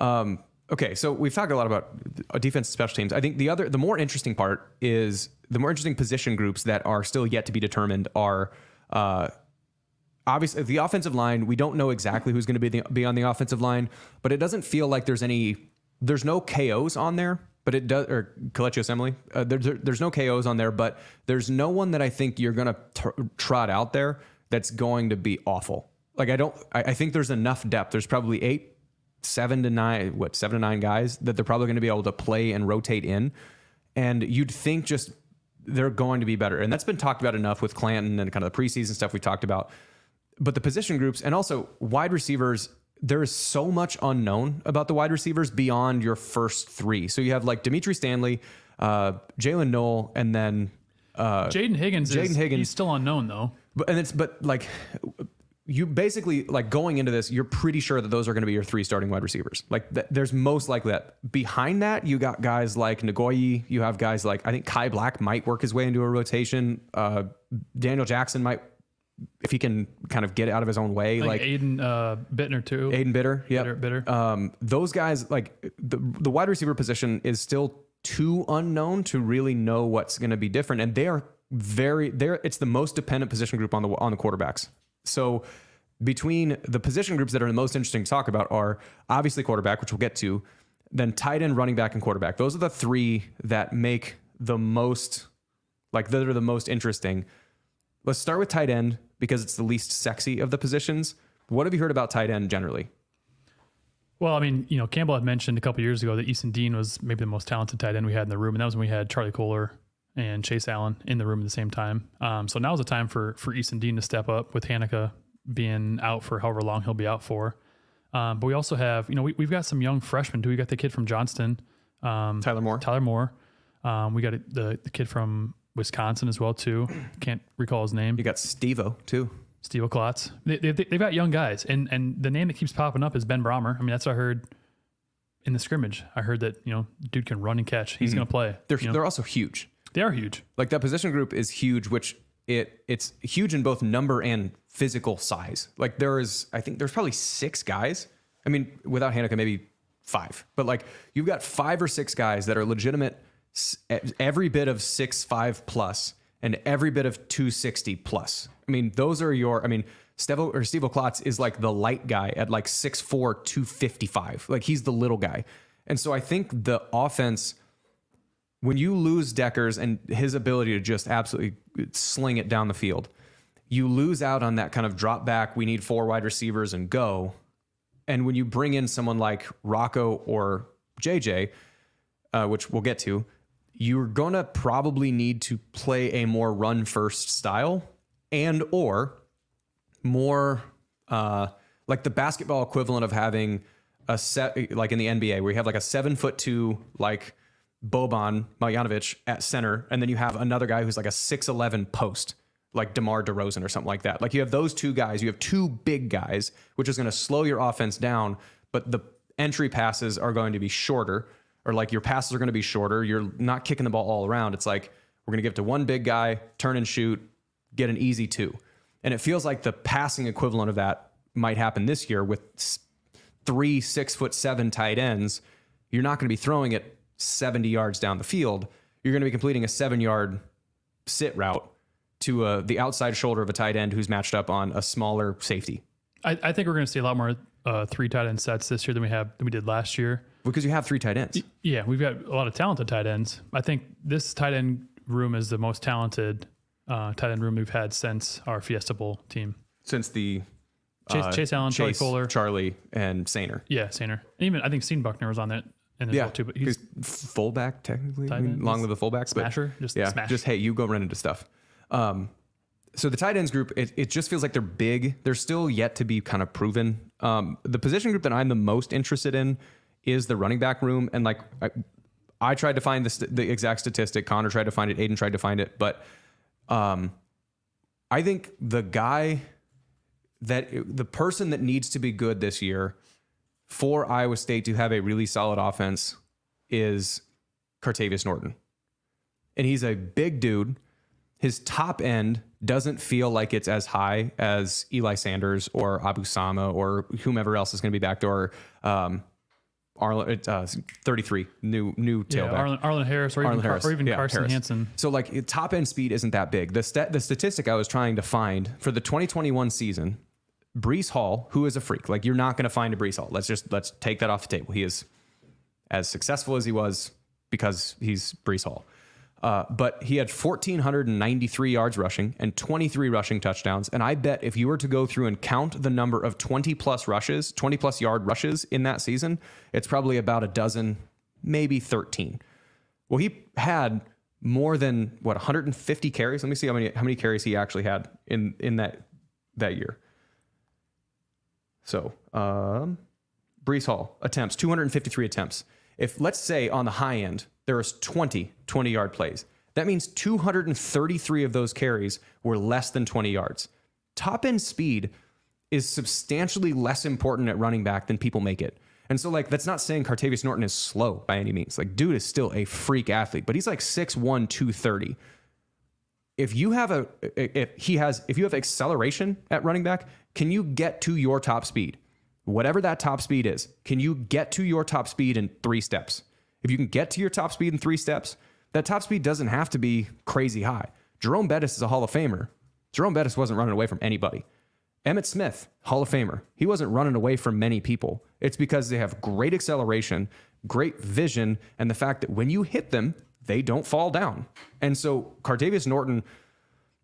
Um, okay, so we've talked a lot about uh, defense and special teams. I think the other, the more interesting part is the more interesting position groups that are still yet to be determined are. Uh, Obviously, the offensive line, we don't know exactly who's going to be, the, be on the offensive line, but it doesn't feel like there's any, there's no KOs on there, but it does, or Coleccio Assembly, uh, there, there- there's no KOs on there, but there's no one that I think you're to tr- trot out there that's going to be awful. Like, I don't, I, I think there's enough depth. There's probably eight, seven to nine, what, seven to nine guys that they're probably going to be able to play and rotate in. And you'd think just they're going to be better. And that's been talked about enough with Clanton and kind of the preseason stuff we talked about but the position groups and also wide receivers there is so much unknown about the wide receivers beyond your first three so you have like dimitri stanley uh, Jaylin Noel and then uh, Jayden Higgins. Jayden Higgins- He's still unknown though. but and it's but like you basically like going into this you're pretty sure that those are going to be your three starting wide receivers like th- there's most likely that behind that you got guys like Ngoyi. you have guys like i think kai black might work his way into a rotation uh, daniel jackson might if he can kind of get out of his own way Like, Aiden uh, Bittner too. Aiden Bitter, yeah, Bitter- Bitter. Um, those guys, like the the wide receiver position, is still too unknown to really know what's going to be different, and they are very they're it's the most dependent position group on the on the quarterbacks. So between the position groups that are the most interesting to talk about are obviously quarterback, which we'll get to, then tight end, running back, and quarterback. Those are the three that make the most like that are the most interesting. Let's start with tight end because it's the least sexy of the positions. What have you heard about tight end generally? Well, I mean, you know, Campbell had mentioned a couple years ago that Easton Dean was maybe the most talented tight end we had in the room, and that was when we had Charlie Kolar and Chase Allen in the room at the same time. Um, so is the time for for Easton Dean to step up with Hanika being out for however long he'll be out for. Um, but we also have, you know, we, we've got some young freshmen too. We got the kid from Johnston, um, Tyler Moore. Tyler Moore. Um, we got the the kid from Wisconsin as well too. Can't recall his name. You got Stevo too. Steve Klotz. They, they, they've got young guys, and and the name that keeps popping up is Ben Brahmer. I mean, that's what I heard in the scrimmage. I heard that you know, dude can run and catch. He's hmm. going to play. They're You know, they're also huge. they are huge. Like that position group is huge, which it it's huge in both number and physical size. Like there is, I think there's probably six guys. I mean, without Hanika, maybe five. But like you've got five or six guys that are legitimate, every bit of six five plus, and every bit of two sixty plus. I mean, those are your. I mean, Stevo or Steve Klotz is like the light guy at like 6'4", 255. Like he's the little guy, and so I think the offense when you lose Dekkers and his ability to just absolutely sling it down the field, you lose out on that kind of drop back. We need four wide receivers and go. And when you bring in someone like Rocco or JJ, uh, which we'll get to, you're gonna probably need to play a more run first style and or more uh, like the basketball equivalent of having a set like in the NBA where you have like a seven foot two like Boban Marjanovic at center, and then you have another guy who's like a six eleven post like DeMar DeRozan or something like that. Like you have those two guys, you have two big guys, which is going to slow your offense down, but the entry passes are going to be shorter, or like your passes are going to be shorter. You're not kicking the ball all around. It's like we're going to give it to one big guy, turn and shoot, get an easy two. And it feels like the passing equivalent of that might happen this year with three six foot seven tight ends. You're not going to be throwing it 70 yards down the field. You're going to be completing a seven yard sit route to uh, the outside shoulder of a tight end who's matched up on a smaller safety I, I think we're going to see a lot more uh, three tight end sets this year than we have than we did last year. Because you have three tight ends. Yeah, we've got a lot of talented tight ends. I think this tight end room is the most talented uh, tight end room we've had since our Fiesta Bowl team. Since the Chase, uh, Chase Allen, Charlie Kolar, Charlie, and Soehner. yeah, Soehner, and even I think Sean Buckner was on that and as Yeah, well too. But he's he's fullback technically. I Tight mean, long live the fullbacks. but just yeah, smash. just hey, you go run into stuff. Um, so the tight ends group, it, it just feels like they're big. They're still yet to be kind of proven. Um, the position group that I'm the most interested in is the running back room. And like, I, I tried to find the, the exact statistic. Connor tried to find it. Aiden tried to find it. But um, I think the guy that the person that needs to be good this year for Iowa State to have a really solid offense is Cartevious Norton. And he's a big dude. His top end doesn't feel like it's as high as Eli Sanders or Abu Sama or whomever else is going to be back there. Um, Arlen, uh, 33, new new Yeah, tailback. Arlen, Arlen Harris or Arlen even, Harris. or even Yeah, Carson Harris. Hansen. So like top end speed isn't that big. The stat, the statistic I was trying to find for the 2021 season, Breece Hall, who is a freak. Like you're not going to find a Breece Hall. Let's just let's take that off the table. He is as successful as he was because he's Breece Hall. Uh, but he had 1,493 yards rushing and 23 rushing touchdowns. And I bet if you were to go through and count the number of 20 plus rushes, 20 plus yard rushes in that season, it's probably about a dozen, maybe 13. Well, he had more than what 150 carries. Let me see how many how many carries he actually had in in that that year. So, um, Breece Hall attempts 253 attempts. If let's say on the high end there was 20 20 yard plays, that means 233 of those carries were less than 20 yards. Top end speed is substantially less important at running back than people make it. And so, like, that's not saying Cartevious Norton is slow by any means. Like, dude is still a freak athlete, but he's like 6'1, 230. If you have a, if he has, if you have acceleration at running back, can you get to your top speed? Whatever that top speed is, can you get to your top speed in three steps? If you can get to your top speed in three steps, that top speed doesn't have to be crazy high. Jerome Bettis is a Hall of Famer. Jerome Bettis wasn't running away from anybody. Emmitt Smith, Hall of Famer. He wasn't running away from many people. It's because they have great acceleration, great vision, and the fact that when you hit them, they don't fall down. And so Cartevious Norton,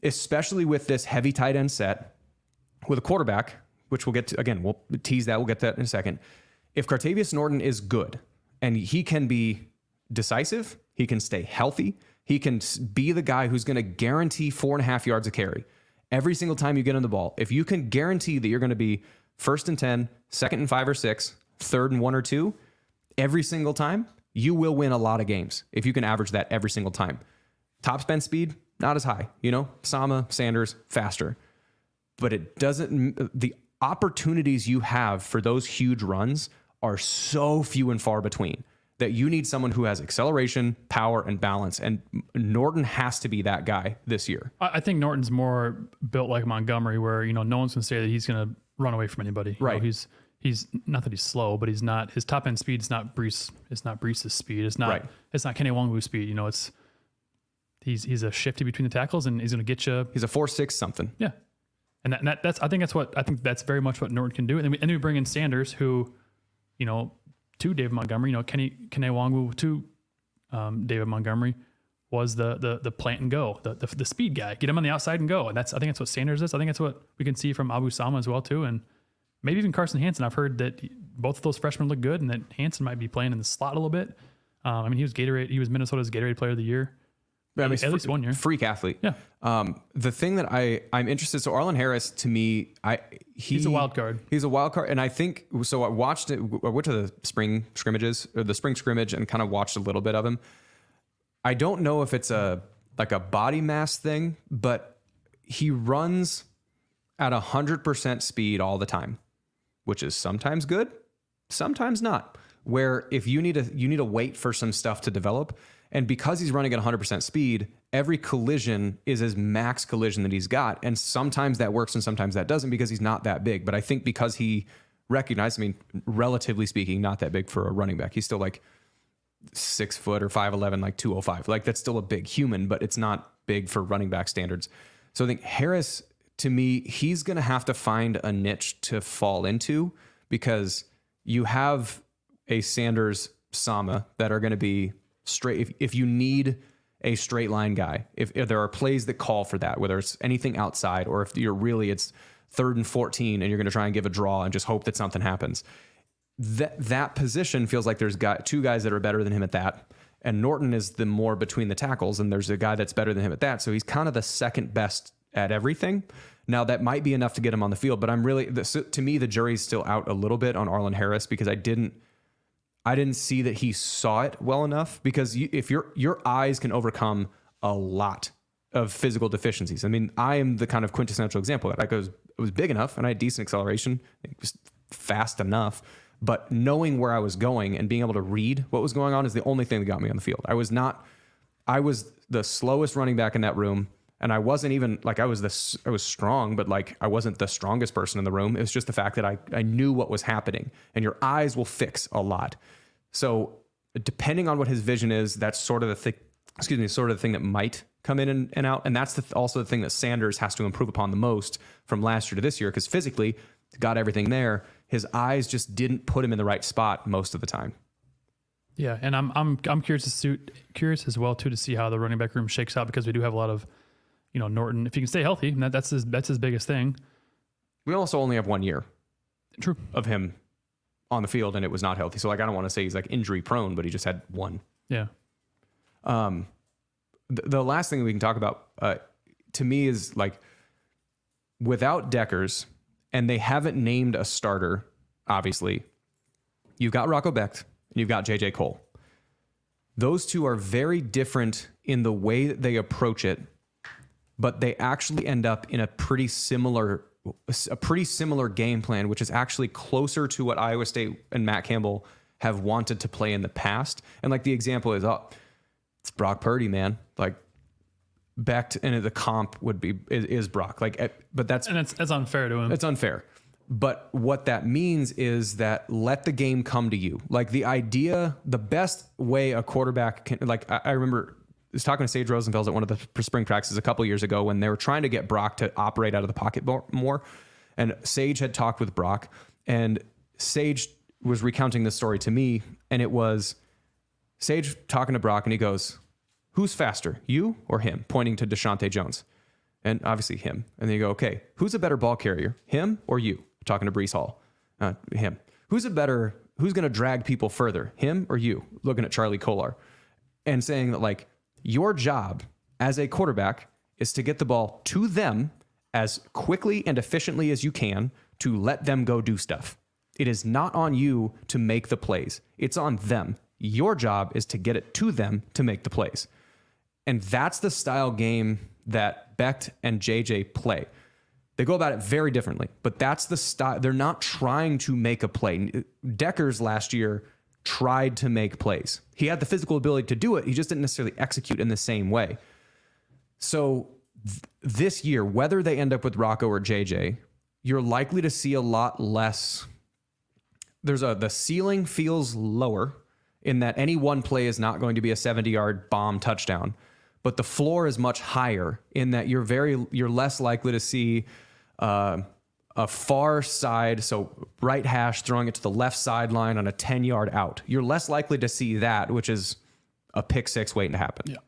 especially with this heavy tight end set, with a quarterback, which we'll get to again, we'll tease that, we'll get that in a second. If Cartevious Norton is good and he can be decisive, he can stay healthy, he can be the guy who's going to guarantee four and a half yards of carry every single time you get on the ball. If you can guarantee that you're going to be first and 10, second and five or six, third and one or two, every single time, you will win a lot of games if you can average that every single time. Top spend speed, not as high. You know, Sama, Sanders, faster but it doesn't the opportunities you have for those huge runs are so few and far between that you need someone who has acceleration, power, and balance. And Norton has to be that guy this year. I, think Norton's more built like Montgomery, where you know no one's gonna say that he's gonna run away from anybody. You know, Right. he's he's not that he's slow, but he's not his top end speed is not Breece. It's not Breece's speed. It's not Right. it's not Kene Nwangwu's speed. You know, it's he's he's a shifty between the tackles, and he's gonna get you. He's a four six something. Yeah, and, that, and that, that's I think that's what I think that's very much what Norton can do. And then we, and then we bring in Sanders, who, you know, to David Montgomery, you know, Kenny Kene Nwangwu to um, David Montgomery was the the the plant and go, the, the the speed guy. Get him on the outside and go. And that's I think that's what Sanders is. I think that's what we can see from Abu Sama as well too, and maybe even Carson Hansen. I've heard that both of those freshmen look good, and that Hansen might be playing in the slot a little bit. Um, I mean, he was Gatorade. He was Minnesota's Gatorade Player of the Year. I mean, At least one year. Freak athlete. Yeah. Um, the thing that I I'm interested. So Arlen Harris to me, I he, He's a wild card. He's a wild card, and I think so. I watched it. I went to the spring scrimmages or the spring scrimmage and kind of watched a little bit of him. I don't know if it's a like a body mass thing, but he runs at a hundred percent speed all the time, which is sometimes good, sometimes not. Where if you need to you need to wait for some stuff to develop, and because he's running at 100% speed, every collision is his max collision that he's got, and sometimes that works and sometimes that doesn't because he's not that big. But I think because he recognized, I mean, relatively speaking, not that big for a running back. He's still like six foot or 5'11, like 205. Like that's still a big human, but it's not big for running back standards. So I think Harris, to me, he's going to have to find a niche to fall into because you have a Sanders Sama that are going to be straight. If, if you need a straight line guy, if, if there are plays that call for that, whether it's anything outside or if you're really, it's third and 14 and you're going to try and give a draw and just hope that something happens that that position feels like there's got two guys that are better than him at that. And Norton is the more between the tackles, and there's a guy that's better than him at that. So he's kind of the second best at everything. Now that might be enough to get him on the field, but I'm really to me the jury's still out a little bit on Arlen Harris because I didn't I didn't see that he saw it well enough because you, if your your eyes can overcome a lot of physical deficiencies. I mean, I am the kind of quintessential example that I was it was big enough and I had decent acceleration, fast enough, but knowing where I was going and being able to read what was going on is the only thing that got me on the field. I was not I was the slowest running back in that room and I wasn't even like I was this I was strong, but like I wasn't the strongest person in the room. It was just the fact that I I knew what was happening and your eyes will fix a lot. So depending on what his vision is, that's sort of the thing excuse me, sort of the thing that might come in and, and out. And that's the, also the thing that Sanders has to improve upon the most from last year to this year because physically got everything there. His eyes just didn't put him in the right spot most of the time. Yeah, and I'm I'm I'm curious to suit curious as well too to see how the running back room shakes out because we do have a lot of, you know, Norton. If he can stay healthy, that, that's his that's his biggest thing. We also only have one year True. of him on the field and it was not healthy. So like I don't want to say he's like injury prone, but he just had one. Yeah. Um, the, the last thing we can talk about uh, to me is like without Dekkers, and they haven't named a starter. Obviously, you've got Rocco Becht and you've got JJ Cole. Those two are very different in the way that they approach it, but they actually end up in a pretty similar a pretty similar game plan, which is actually closer to what Iowa State and Matt Campbell have wanted to play in the past. And like the example is, oh, it's Brock Purdy, man. Like Becht and the comp would be is, is Brock. Like, eh, but that's And that's unfair to him. it's unfair. But what that means is that let the game come to you. Like the idea, the best way a quarterback can, like I, I remember was talking to Sage Rosenfels at one of the spring practices a couple years ago when they were trying to get Brock to operate out of the pocket more-. And Sage had talked with Brock, and Sage was recounting this story to me, and it was Sage talking to Brock, and he goes, "Who's faster, you or him?" Pointing to Deshaunte Jones, and obviously him. And then you go, "Okay, who's a better ball carrier, him or you?" Talking to Breece Hall, uh, him. Who's a better? Who's going to drag people further, him or you? Looking at Charlie Kolar, and saying that like your job as a quarterback is to get the ball to them as quickly and efficiently as you can to let them go do stuff. It is not on you to make the plays. It's on them. Your job is to get it to them to make the plays. And that's the style game that Becht and JJ play. They go about it very differently, but that's the style. They're not trying to make a play. Dekkers last year tried to make plays. He had the physical ability to do it. He just didn't necessarily execute in the same way. So th- this year, whether they end up with Rocco or JJ, you're likely to see a lot less. There's a the ceiling feels lower in that any one play is not going to be a 70 yard bomb touchdown, but the floor is much higher in that you're very you're less likely to see uh, a far side, so right hash throwing it to the left sideline on a 10 yard out. You're less likely to see that, which is a pick six waiting to happen. Yeah.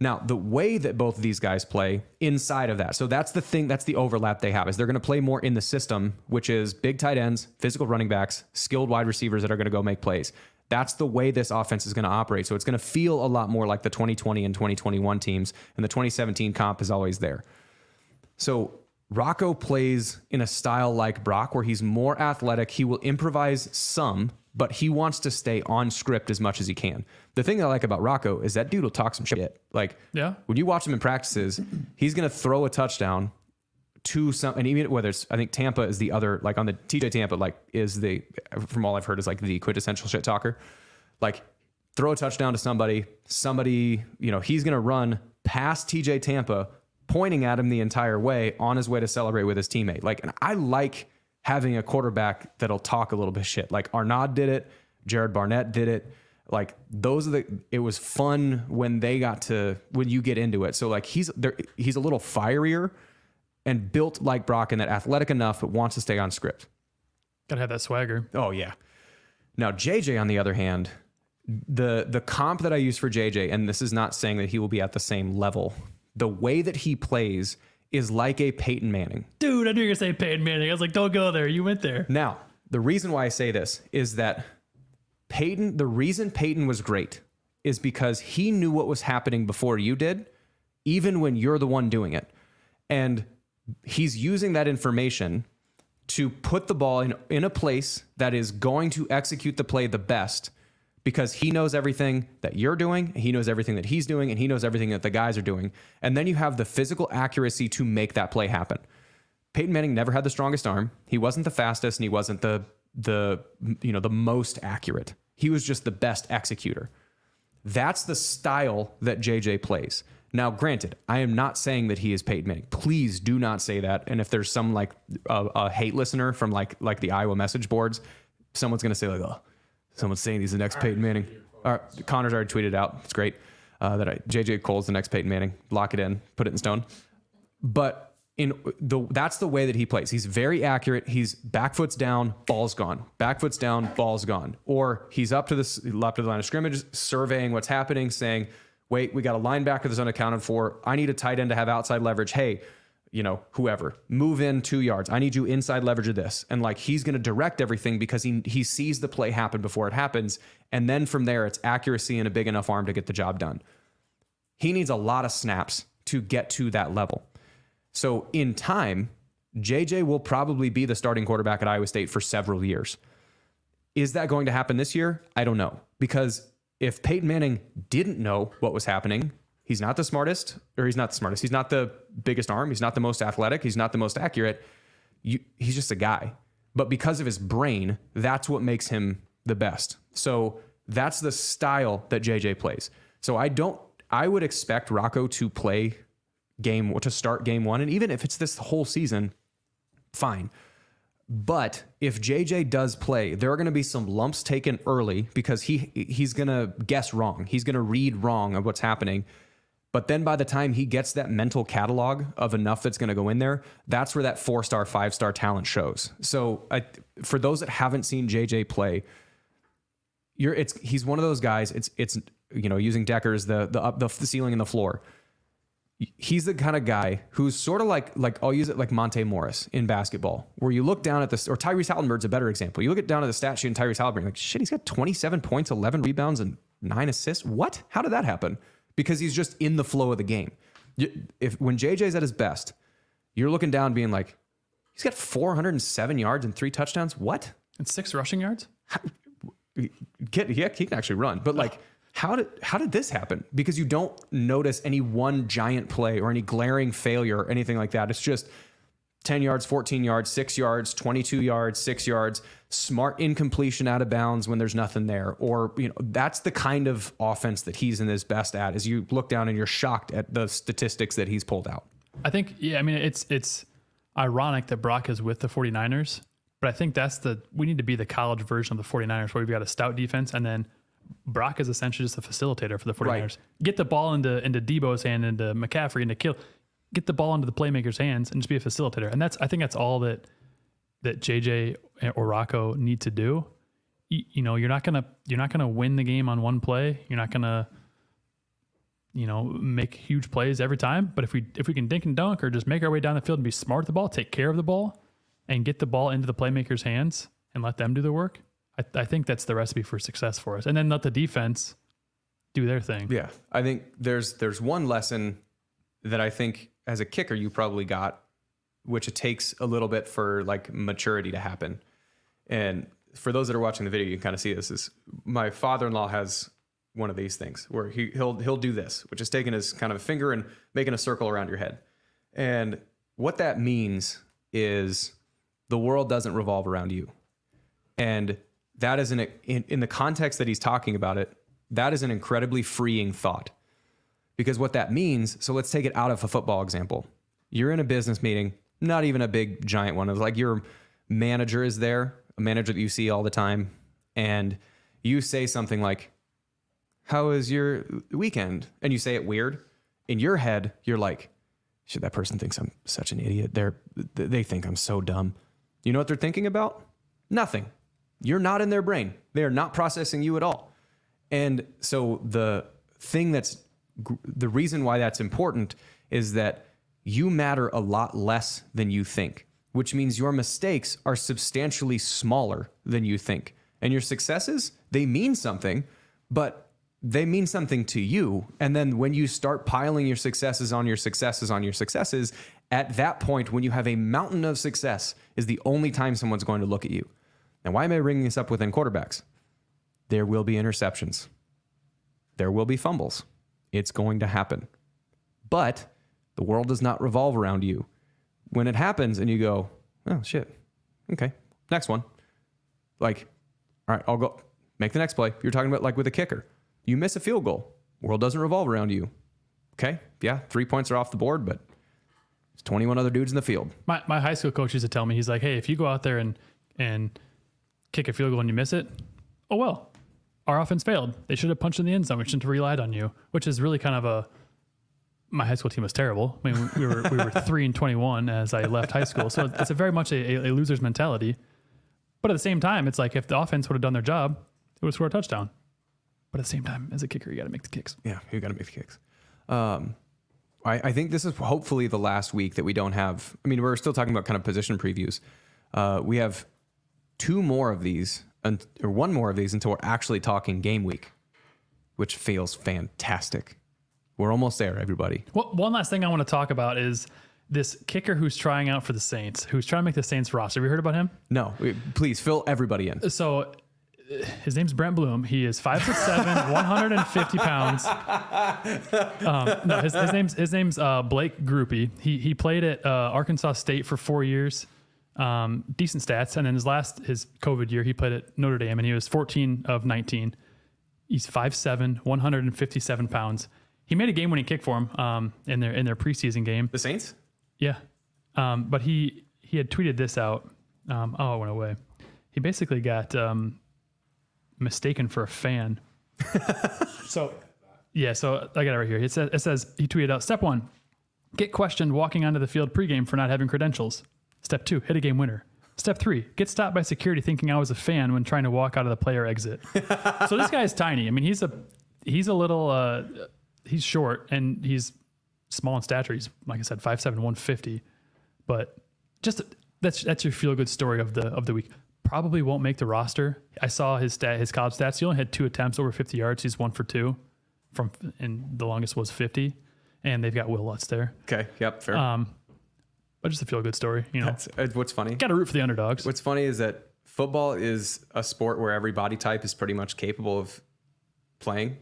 Now, the way that both of these guys play inside of that, so that's the thing, that's the overlap they have, is they're going to play more in the system, which is big tight ends, physical running backs, skilled wide receivers that are going to go make plays. That's the way this offense is going to operate. So it's going to feel a lot more like the 2020 and 2021 teams, and the 2017 comp is always there. So Rocco plays in a style like Brock, where he's more athletic. He will improvise some, but he wants to stay on script as much as he can. The thing I like about Rocco is that dude will talk some shit. Like, Yeah. when you watch him in practices, he's going to throw a touchdown to some, and even whether it's, I think Tampa is the other, like on the TJ Tampa, like is the, from all I've heard, is like the quintessential shit talker. Like, throw a touchdown to somebody, somebody, you know, he's going to run past TJ Tampa, pointing at him the entire way on his way to celebrate with his teammate. Like, and I like having a quarterback that'll talk a little bit shit. Like Arnaud did it, Jared Barnett did it. Like those are the. It was fun when they got to when you get into it. So like he's there. He's a little fierier and built like Brock and that athletic enough, but wants to stay on script. Gotta have that swagger. Oh yeah. Now JJ on the other hand, the the comp that I use for JJ, and this is not saying that he will be at the same level. The way that he plays is like a Peyton Manning. Dude, I knew you were gonna say Peyton Manning. I was like, don't go there. You went there. Now, the reason why I say this is that Peyton, the reason Peyton was great is because he knew what was happening before you did, even when you're the one doing it. And he's using that information to put the ball in, in a place that is going to execute the play the best because he knows everything that you're doing, he knows everything that he's doing, and he knows everything that the guys are doing. And then you have the physical accuracy to make that play happen. Peyton Manning never had the strongest arm. He wasn't the fastest and he wasn't the the you know the most accurate. He was just the best executor. That's the style that JJ plays. Now, granted, I am not saying that he is Peyton Manning. Please do not say that. And if there's some like a, a hate listener from like like the Iowa message boards, someone's gonna say like, "Oh, someone's saying he's the next Peyton Manning." All right, Connor's already tweeted out. It's great uh, that I, JJ Cole's the next Peyton Manning. Lock it in, put it in stone. But in the that's the way that he plays. He's very accurate. He's back foot's down, ball's gone. Back foot's down, ball's gone. Or he's up to the up to the line of scrimmage, surveying what's happening, saying, "Wait, we got a linebacker that's unaccounted for. I need a tight end to have outside leverage. Hey, you know, whoever, move in two yards. I need you inside leverage of this." And like he's going to direct everything because he he sees the play happen before it happens, and then from there it's accuracy and a big enough arm to get the job done. He needs a lot of snaps to get to that level. So in time, JJ will probably be the starting quarterback at Iowa State for several years. Is that going to happen this year? I don't know. Because if Peyton Manning didn't know what was happening, he's not the smartest, or he's not the smartest. He's not the biggest arm. He's not the most athletic. He's not the most accurate. You, he's just a guy. But because of his brain, that's what makes him the best. So that's the style that JJ plays. So I don't, I would expect Rocco to play game to start game one. And even if it's this whole season, fine. But if JJ does play, there are going to be some lumps taken early because he he's going to guess wrong. He's going to read wrong of what's happening. But then by the time he gets that mental catalog of enough that's going to go in there, that's where that four star, five star talent shows. So I, for those that haven't seen JJ play, you're it's he's one of those guys. It's it's you know using Dekkers the the up the, the ceiling and the floor he's the kind of guy who's sort of like like I'll use it like Monte Morris in basketball, where you look down at this or Tyrese Halliburton's a better example. You look at down at the stat sheet and Tyrese Halliburton, like shit, he's got 27 points, 11 rebounds, and nine assists. What? How did that happen? Because he's just in the flow of the game. If when JJ's at his best, you're looking down, being like, he's got 407 yards and three touchdowns. What? And six rushing yards. Kid, yeah, he can actually run, but like how did how did this happen? Because you don't notice any one giant play or any glaring failure or anything like that. It's just 10 yards, 14 yards, 6 yards, 22 yards, 6 yards, smart incompletion out of bounds when there's nothing there. Or, you know, that's the kind of offense that he's in his best at is you look down and you're shocked at the statistics that he's pulled out. I think yeah, I mean it's it's ironic that Brock is with the 49ers, but I think that's the we need to be the college version of the 49ers where we've got a stout defense and then Brock is essentially just a facilitator for the 49ers. Right. Get the ball into into Deebo's hand, into McCaffrey, into Kill. Get the ball into the playmaker's hands and just be a facilitator. And that's I think that's all that that JJ or Rocco need to do. You, you know, you're not gonna you're not gonna win the game on one play. You're not gonna you know make huge plays every time. But if we if we can dink and dunk or just make our way down the field and be smart with the ball, take care of the ball, and get the ball into the playmaker's hands and let them do the work I, I think that's the recipe for success for us. And then let the defense do their thing. Yeah, I think there's there's one lesson that I think as a kicker you probably got, which it takes a little bit for like maturity to happen. And for those that are watching the video, you can kind of see this. Is my father-in-law has one of these things where he he'll he'll do this, which is taking his kind of a finger and making a circle around your head. And what that means is the world doesn't revolve around you. And that is an in, in the context that he's talking about it that is an incredibly freeing thought because what that means so let's take it out of a football example. You're in a business meeting not even a big giant one. It's like your manager is there a manager that you see all the time and you say something like how was your weekend? And you say it weird. In your head you're like should that person thinks i'm such an idiot. They're they think i'm so dumb. You know what they're thinking about? Nothing. You're not in their brain. They are not processing you at all. And so the thing that's the reason why that's important is that you matter a lot less than you think, which means your mistakes are substantially smaller than you think. And your successes, they mean something, but they mean something to you. And then when you start piling your successes on your successes on your successes, at that point, when you have a mountain of success, is the only time someone's going to look at you. Now, why am I bringing this up within quarterbacks? There will be interceptions, there will be fumbles. It's going to happen. But the world does not revolve around you. When it happens and you go, oh, shit, okay, next one. Like, all right, I'll go make the next play. You're talking about like with a kicker. You miss a field goal. World doesn't revolve around you. Okay. Yeah. Three points are off the board, but it's 21 other dudes in the field. My, my high school coach used to tell me, he's like, hey, if you go out there and, and kick a field goal and you miss it, oh well, our offense failed. They should have punched in the end zone. We shouldn't have relied on you, which is really kind of a. My high school team was terrible. I mean, we were we were three and twenty one as I left high school, so it's a very much a, a, loser's mentality. But at the same time, it's like if the offense would have done their job, it would score a touchdown. But at the same time, as a kicker, you got to make the kicks. Yeah, you got to make the kicks. Um, I, I think this is hopefully the last week that we don't have. I mean, we're still talking about kind of position previews. Uh, we have two more of these, or one more of these until we're actually talking game week, which feels fantastic. We're almost there, everybody. Well, one last thing I want to talk about is this kicker who's trying out for the Saints, who's trying to make the Saints roster. Have you heard about him? No, please fill everybody in. So his name's Brent Bloom. He is five foot seven, 150 pounds. Um, no, his, his name's his name's uh, Blake Grupe. He he played at uh, Arkansas State for four years. Um, decent stats, and then his last his COVID year, he played at Notre Dame, and he was 14 of 19. He's 5'7", 157 pounds. He made a game-winning kick for him um, in their in their preseason game. The Saints? Yeah, um, but he he had tweeted this out. Um, oh, it went away. He basically got um, mistaken for a fan. so, yeah. So I got it right here. It says it says he tweeted out step one, get questioned walking onto the field pregame for not having credentials. Step two, hit a game winner. Step three, get stopped by security thinking I was a fan when trying to walk out of the player exit. so this guy's tiny. I mean, he's a he's a little uh, he's short and he's small in stature. He's like I said, 5'7", 150. But just that's that's your feel good story of the of the week. Probably won't make the roster. I saw his stat, his college stats. He only had two attempts over 50 yards. He's one for two, from and the longest was 50. And they've got Will Lutz there. Okay. Yep. Fair. Um, but just a feel good story. You know, That's, uh, what's funny? got to root for the underdogs. What's funny is that football is a sport where every body type is pretty much capable of playing,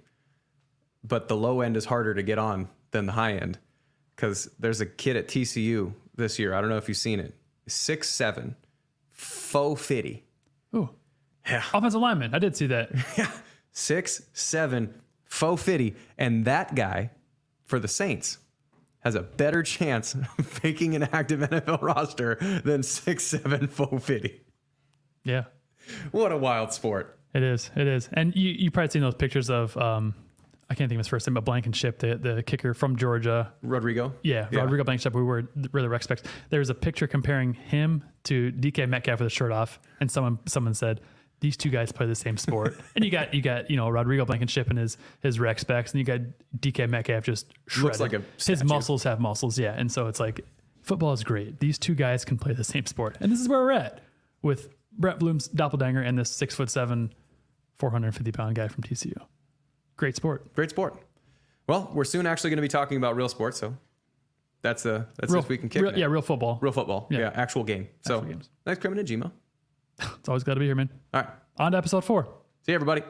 but the low end is harder to get on than the high end. Because there's a kid at TCU this year. I don't know if you've seen it. Six seven, faux fitty. Ooh, Yeah. offensive lineman. I did see that. Yeah. Six seven, faux fitty, and that guy for the Saints has a better chance of making an active NFL roster than six seven faux fitty. yeah, What a wild sport. it is. It is. And you you probably seen those pictures of um, I can't think of his first name, but Blankenship, the the kicker from Georgia. Rodrigo. Yeah, Rodrigo Blankenship. We were really specs. There was a picture comparing him to DK Metcalf with a shirt off, and someone someone said these two guys play the same sport. and you got you got you know Rodrigo Blankenship and his his rec specs, and you got DK Metcalf just shredded. like a his muscles have muscles, yeah. And so it's like football is great. These two guys can play the same sport, and this is where we're at with Brett Bloom's doppelganger and this six foot seven, four hundred fifty pound guy from TCU. Great sport. Great sport. Well, we're soon actually going to be talking about real sports, so that's a that's Real, this week in kick. real- yeah, real football. real football. Yeah. Yeah, actual game. So Actual games. thanks, Crimin and Gmo. It's always glad to be here, man. All right. On to episode four. See you, everybody.